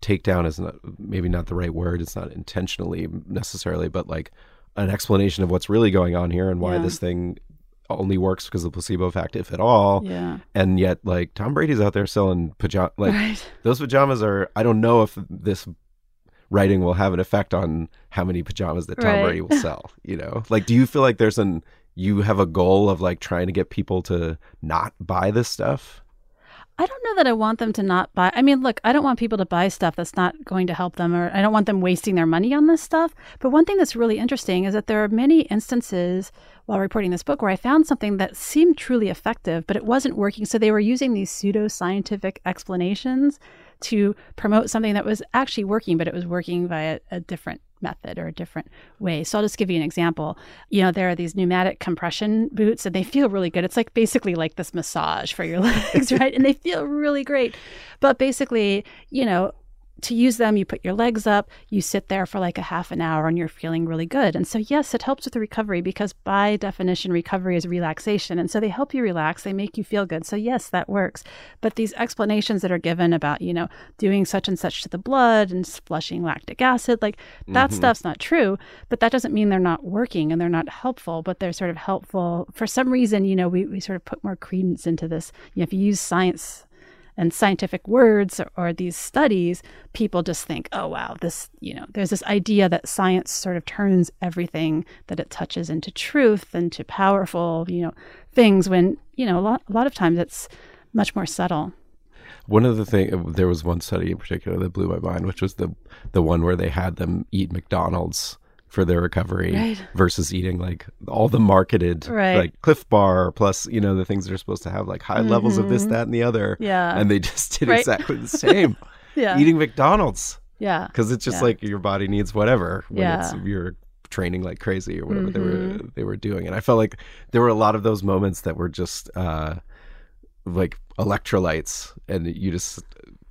Speaker 3: takedown is not maybe not the right word. It's not intentionally necessarily, but like an explanation of what's really going on here and why
Speaker 5: Yeah.
Speaker 3: this thing only works because of the placebo effect, if at all.
Speaker 5: Yeah.
Speaker 3: And yet, like Tom Brady's out there selling pajama. Like
Speaker 5: right.
Speaker 3: those pajamas are. I don't know if this writing will have an effect on how many pajamas that Tom
Speaker 5: Right.
Speaker 3: Brady will sell. *laughs* You know, like do you feel like there's an you have a goal of like trying to get people to not buy this stuff?
Speaker 5: I don't know that I want them to not buy. I mean, look, I don't want people to buy stuff that's not going to help them, or I don't want them wasting their money on this stuff. But one thing that's really interesting is that there are many instances while reporting this book where I found something that seemed truly effective, but it wasn't working. So they were using these pseudo-scientific explanations to promote something that was actually working, but it was working via a different method or a different way. So I'll just give you an example. You know, there are these pneumatic compression boots and they feel really good. It's like basically like this massage for your *laughs* legs, *laughs* right? And they feel really great. But basically, you know, to use them, you put your legs up, you sit there for like a half an hour and you're feeling really good. And so, yes, it helps with the recovery because by definition, recovery is relaxation. And so they help you relax, they make you feel good. So, yes, that works. But these explanations that are given about, you know, doing such and such to the blood and flushing lactic acid, like that mm-hmm. stuff's not true. But that doesn't mean they're not working and they're not helpful, but they're sort of helpful. For some reason, you know, we, we sort of put more credence into this. You know, if you use science, and scientific words or, or these studies, people just think, oh, wow, this, you know, there's this idea that science sort of turns everything that it touches into truth, and into powerful, you know, things when, you know, a lot, a lot of times it's much more subtle.
Speaker 3: One of the thing there was one study in particular that blew my mind, which was the the one where they had them eat McDonald's for their recovery
Speaker 5: Right.
Speaker 3: versus eating like all the marketed
Speaker 5: Right.
Speaker 3: like Clif Bar plus you know the things they're supposed to have like high levels of this that and the other.
Speaker 5: Mm-hmm. Yeah.
Speaker 3: and they just did
Speaker 5: Right.
Speaker 3: exactly the same. *laughs*
Speaker 5: Yeah.
Speaker 3: Eating McDonald's
Speaker 5: yeah.
Speaker 3: because it's just
Speaker 5: Yeah.
Speaker 3: like your body needs whatever when it's,
Speaker 5: Yeah.
Speaker 3: you're training like crazy or whatever they were
Speaker 5: Mm-hmm.
Speaker 3: they were doing and i felt like there were a lot of those moments that were just uh like electrolytes and you just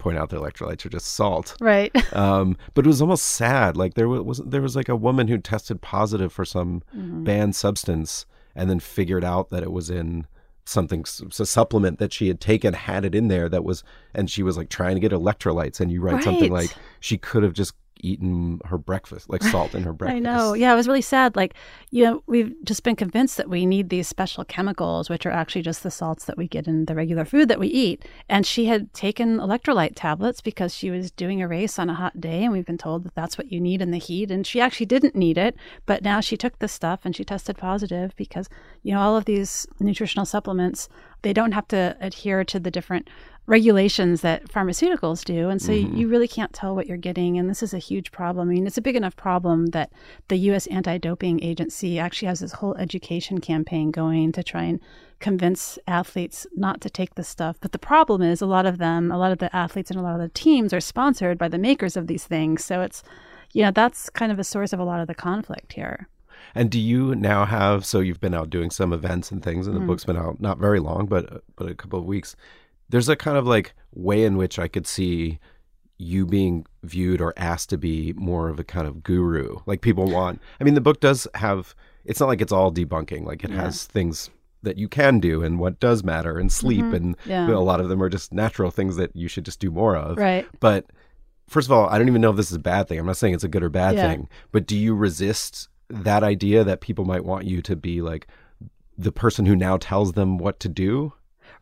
Speaker 3: point out that electrolytes are just salt
Speaker 5: Right. *laughs*
Speaker 3: um but it was almost sad like there was there was like a woman who tested positive for some
Speaker 5: Mm-hmm.
Speaker 3: banned substance and then figured out that it was in something a supplement that she had taken had it in there that was and she was like trying to get electrolytes and you write something like she could have just eaten her breakfast like salt in her breakfast *laughs*
Speaker 5: I know. Yeah, it was really sad. Like, you know, we've just been convinced that we need these special chemicals, which are actually just the salts that we get in the regular food that we eat. And she had taken electrolyte tablets because she was doing a race on a hot day, and we've been told that that's what you need in the heat. And she actually didn't need it, but now she took this stuff and she tested positive because, you know, all of these nutritional supplements, they don't have to adhere to the different regulations that pharmaceuticals do. And so mm-hmm. you really can't tell what you're getting. And this is a huge problem. I mean, it's a big enough problem that the U.S. Anti Doping Agency actually has this whole education campaign going to try and convince athletes not to take this stuff. But the problem is, a lot of them, a lot of the athletes and a lot of the teams are sponsored by the makers of these things. So it's, you know, that's kind of a source of a lot of the conflict here.
Speaker 3: and do you now have so you've been out doing some events and things and the mm-hmm. book's been out not very long but but a couple of weeks there's a kind of like way in which i could see you being viewed or asked to be more of a kind of guru like people want i mean the book does have it's not like it's all debunking like it has things that you can do and what does matter and sleep mm-hmm. and
Speaker 5: Yeah.
Speaker 3: a lot of them are just natural things that you should just do more of
Speaker 5: Right.
Speaker 3: but first of all, I don't even know if this is a bad thing. I'm not saying it's a good or bad
Speaker 5: Yeah.
Speaker 3: thing, but do you resist that idea that people might want you to be like the person who now tells them what to do?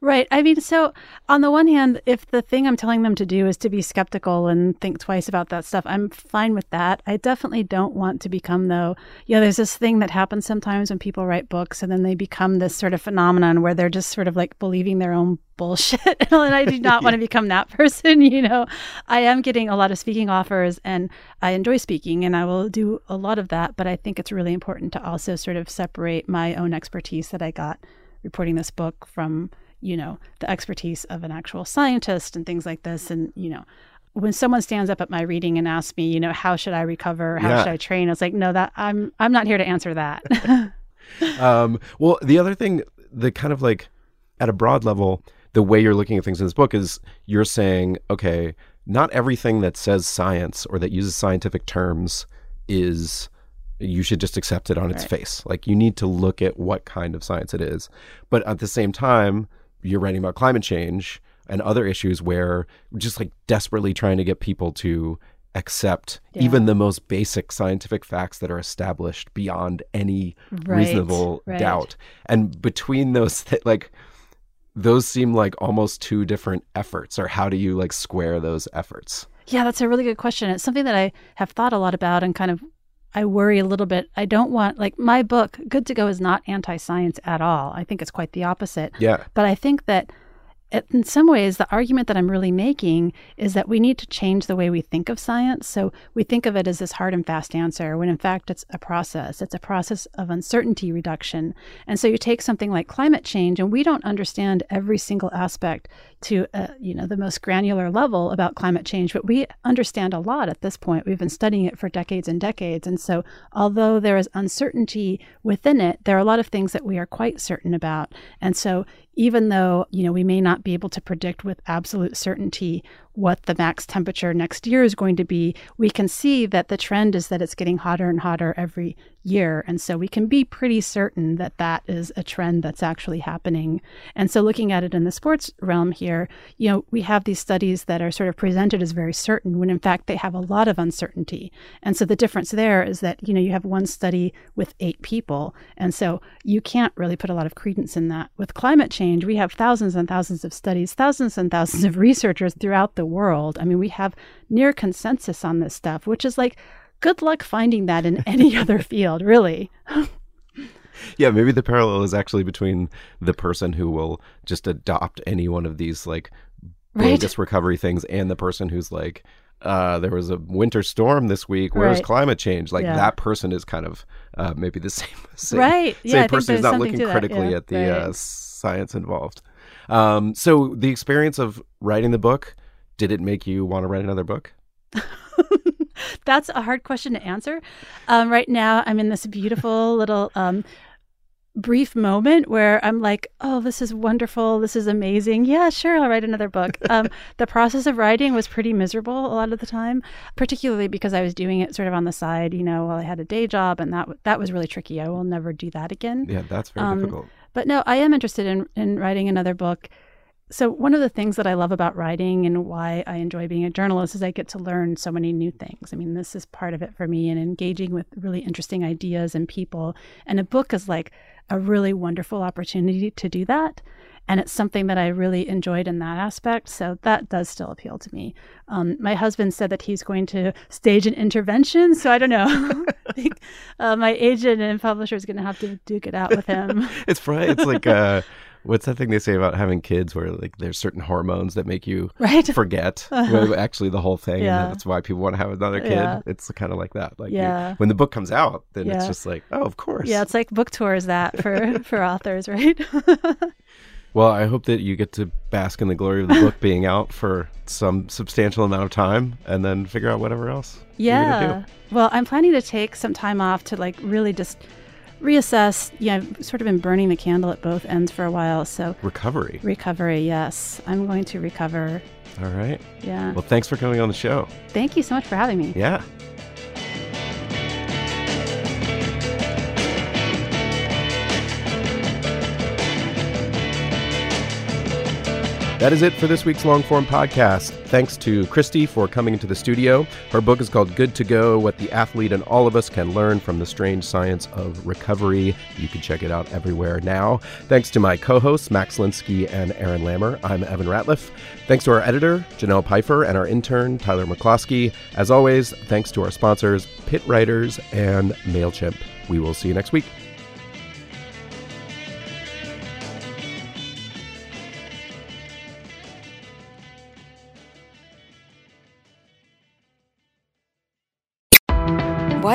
Speaker 5: Right. I mean, so on the one hand, if the thing I'm telling them to do is to be skeptical and think twice about that stuff, I'm fine with that. I definitely don't want to become, though, you know, there's this thing that happens sometimes when people write books and then they become this sort of phenomenon where they're just sort of like believing their own bullshit. *laughs* and I do not *laughs* want to become that person, *laughs* you know. I am getting a lot of speaking offers and I enjoy speaking and I will do a lot of that. But I think it's really important to also sort of separate my own expertise that I got reporting this book from you know the expertise of an actual scientist and things like this and you know when someone stands up at my reading and asks me you know how should i recover how
Speaker 3: Yeah.
Speaker 5: should i train i was like no that i'm i'm not here to answer that *laughs*
Speaker 3: Um, well, the other thing, the kind of like at a broad level, the way you're looking at things in this book is you're saying, okay, not everything that says science or that uses scientific terms is you should just accept it on its
Speaker 5: Right.
Speaker 3: face. Like you need to look at what kind of science it is. But at the same time, you're writing about climate change and other issues where we're just like desperately trying to get people to accept
Speaker 5: Yeah.
Speaker 3: even the most basic scientific facts that are established beyond any
Speaker 5: Right,
Speaker 3: reasonable
Speaker 5: right.
Speaker 3: doubt. And between those th- like those seem like almost two different efforts or how do you like square those efforts?
Speaker 5: Yeah, that's a really good question. It's something that I have thought a lot about and kind of I worry a little bit. I don't want like my book, Good to Go is not anti-science at all. I think it's quite the opposite.
Speaker 3: Yeah.
Speaker 5: But I think that in some ways, the argument that I'm really making is that we need to change the way we think of science. So we think of it as this hard and fast answer, when in fact it's a process. It's a process of uncertainty reduction. And so you take something like climate change, and we don't understand every single aspect to uh, you know the most granular level about climate change, but we understand a lot at this point. We've been studying it for decades and decades, and so although there is uncertainty within it, there are a lot of things that we are quite certain about. And so even though you know we may not be able to predict with absolute certainty what the max temperature next year is going to be, we can see that the trend is that it's getting hotter and hotter every year. And so we can be pretty certain that that is a trend that's actually happening. And so looking at it in the sports realm here, you know, we have these studies that are sort of presented as very certain when in fact they have a lot of uncertainty. And so the difference there is that, you know, you have one study with eight people. And so you can't really put a lot of credence in that. With climate change, we have thousands and thousands of studies, thousands and thousands of researchers throughout the world. I mean, we have near consensus on this stuff, which is like, good luck finding that in any *laughs* other field, really.
Speaker 3: Yeah, maybe the parallel is actually between the person who will just adopt any one of these like
Speaker 5: Right.
Speaker 3: bogus recovery things and the person who's like uh, there was a winter storm this week. Where's
Speaker 5: Right.
Speaker 3: climate change? Like
Speaker 5: Yeah.
Speaker 3: that person is kind of uh, maybe the *laughs* same, same
Speaker 5: Right.
Speaker 3: same
Speaker 5: Yeah,
Speaker 3: person who's not looking critically
Speaker 5: yeah.
Speaker 3: at the uh, science involved. Um, so the experience of writing the book did it make you want to write another book? *laughs*
Speaker 5: That's a hard question to answer. Um, right now, I'm in this beautiful *laughs* little um, brief moment where I'm like, oh, this is wonderful. This is amazing. Yeah, sure, I'll write another book. *laughs* Um, the process of writing was pretty miserable a lot of the time, particularly because I was doing it sort of on the side, you know, while I had a day job, and that that was really tricky. I will never do that again.
Speaker 3: Yeah, that's very
Speaker 5: Um,
Speaker 3: difficult.
Speaker 5: But no, I am interested in, in writing another book. So, one of the things that I love about writing and why I enjoy being a journalist is I get to learn so many new things. I mean, this is part of it for me and engaging with really interesting ideas and people. And a book is like a really wonderful opportunity to do that. And it's something that I really enjoyed in that aspect. So, that does still appeal to me. Um, my husband said that he's going to stage an intervention. So, I don't know. *laughs* I think uh, my agent and publisher is going to have to duke it out with him. *laughs*
Speaker 3: It's It's like uh, what's that thing they say about having kids, where like there's certain hormones that make you
Speaker 5: right? *laughs*
Speaker 3: forget *laughs* uh-huh. well, actually the whole thing,
Speaker 5: Yeah.
Speaker 3: and that's why people want to have another kid.
Speaker 5: Yeah.
Speaker 3: It's kind of like that. Like you- when the book comes out, then it's just like, oh, of course.
Speaker 5: Yeah, it's like book tours that for *laughs* for authors, right?
Speaker 3: Well, I hope that you get to bask in the glory of the book being out for some substantial amount of time, and then figure out whatever else
Speaker 5: yeah. Well, I'm planning to take some time off to like really just reassess. Yeah, I've sort of been burning the candle at both ends for a while, so
Speaker 3: Recovery.
Speaker 5: recovery. Yes, I'm going to recover.
Speaker 3: All right.
Speaker 5: Yeah.
Speaker 3: Well, thanks for coming on the show.
Speaker 5: Thank you so much for having me.
Speaker 3: Yeah. That is it for this week's long form podcast. Thanks to Christie for coming into the studio. Her book is called Good to Go What the Athlete and All of Us Can Learn from the Strange Science of Recovery. You can check it out everywhere now. Thanks to my co hosts, Max Linsky and Aaron Lammer. I'm Evan Ratliff. Thanks to our editor, Janelle Pfeiffer, and our intern, Tyler McCloskey. As always, thanks to our sponsors, Pit Writers and MailChimp. We will see you next week.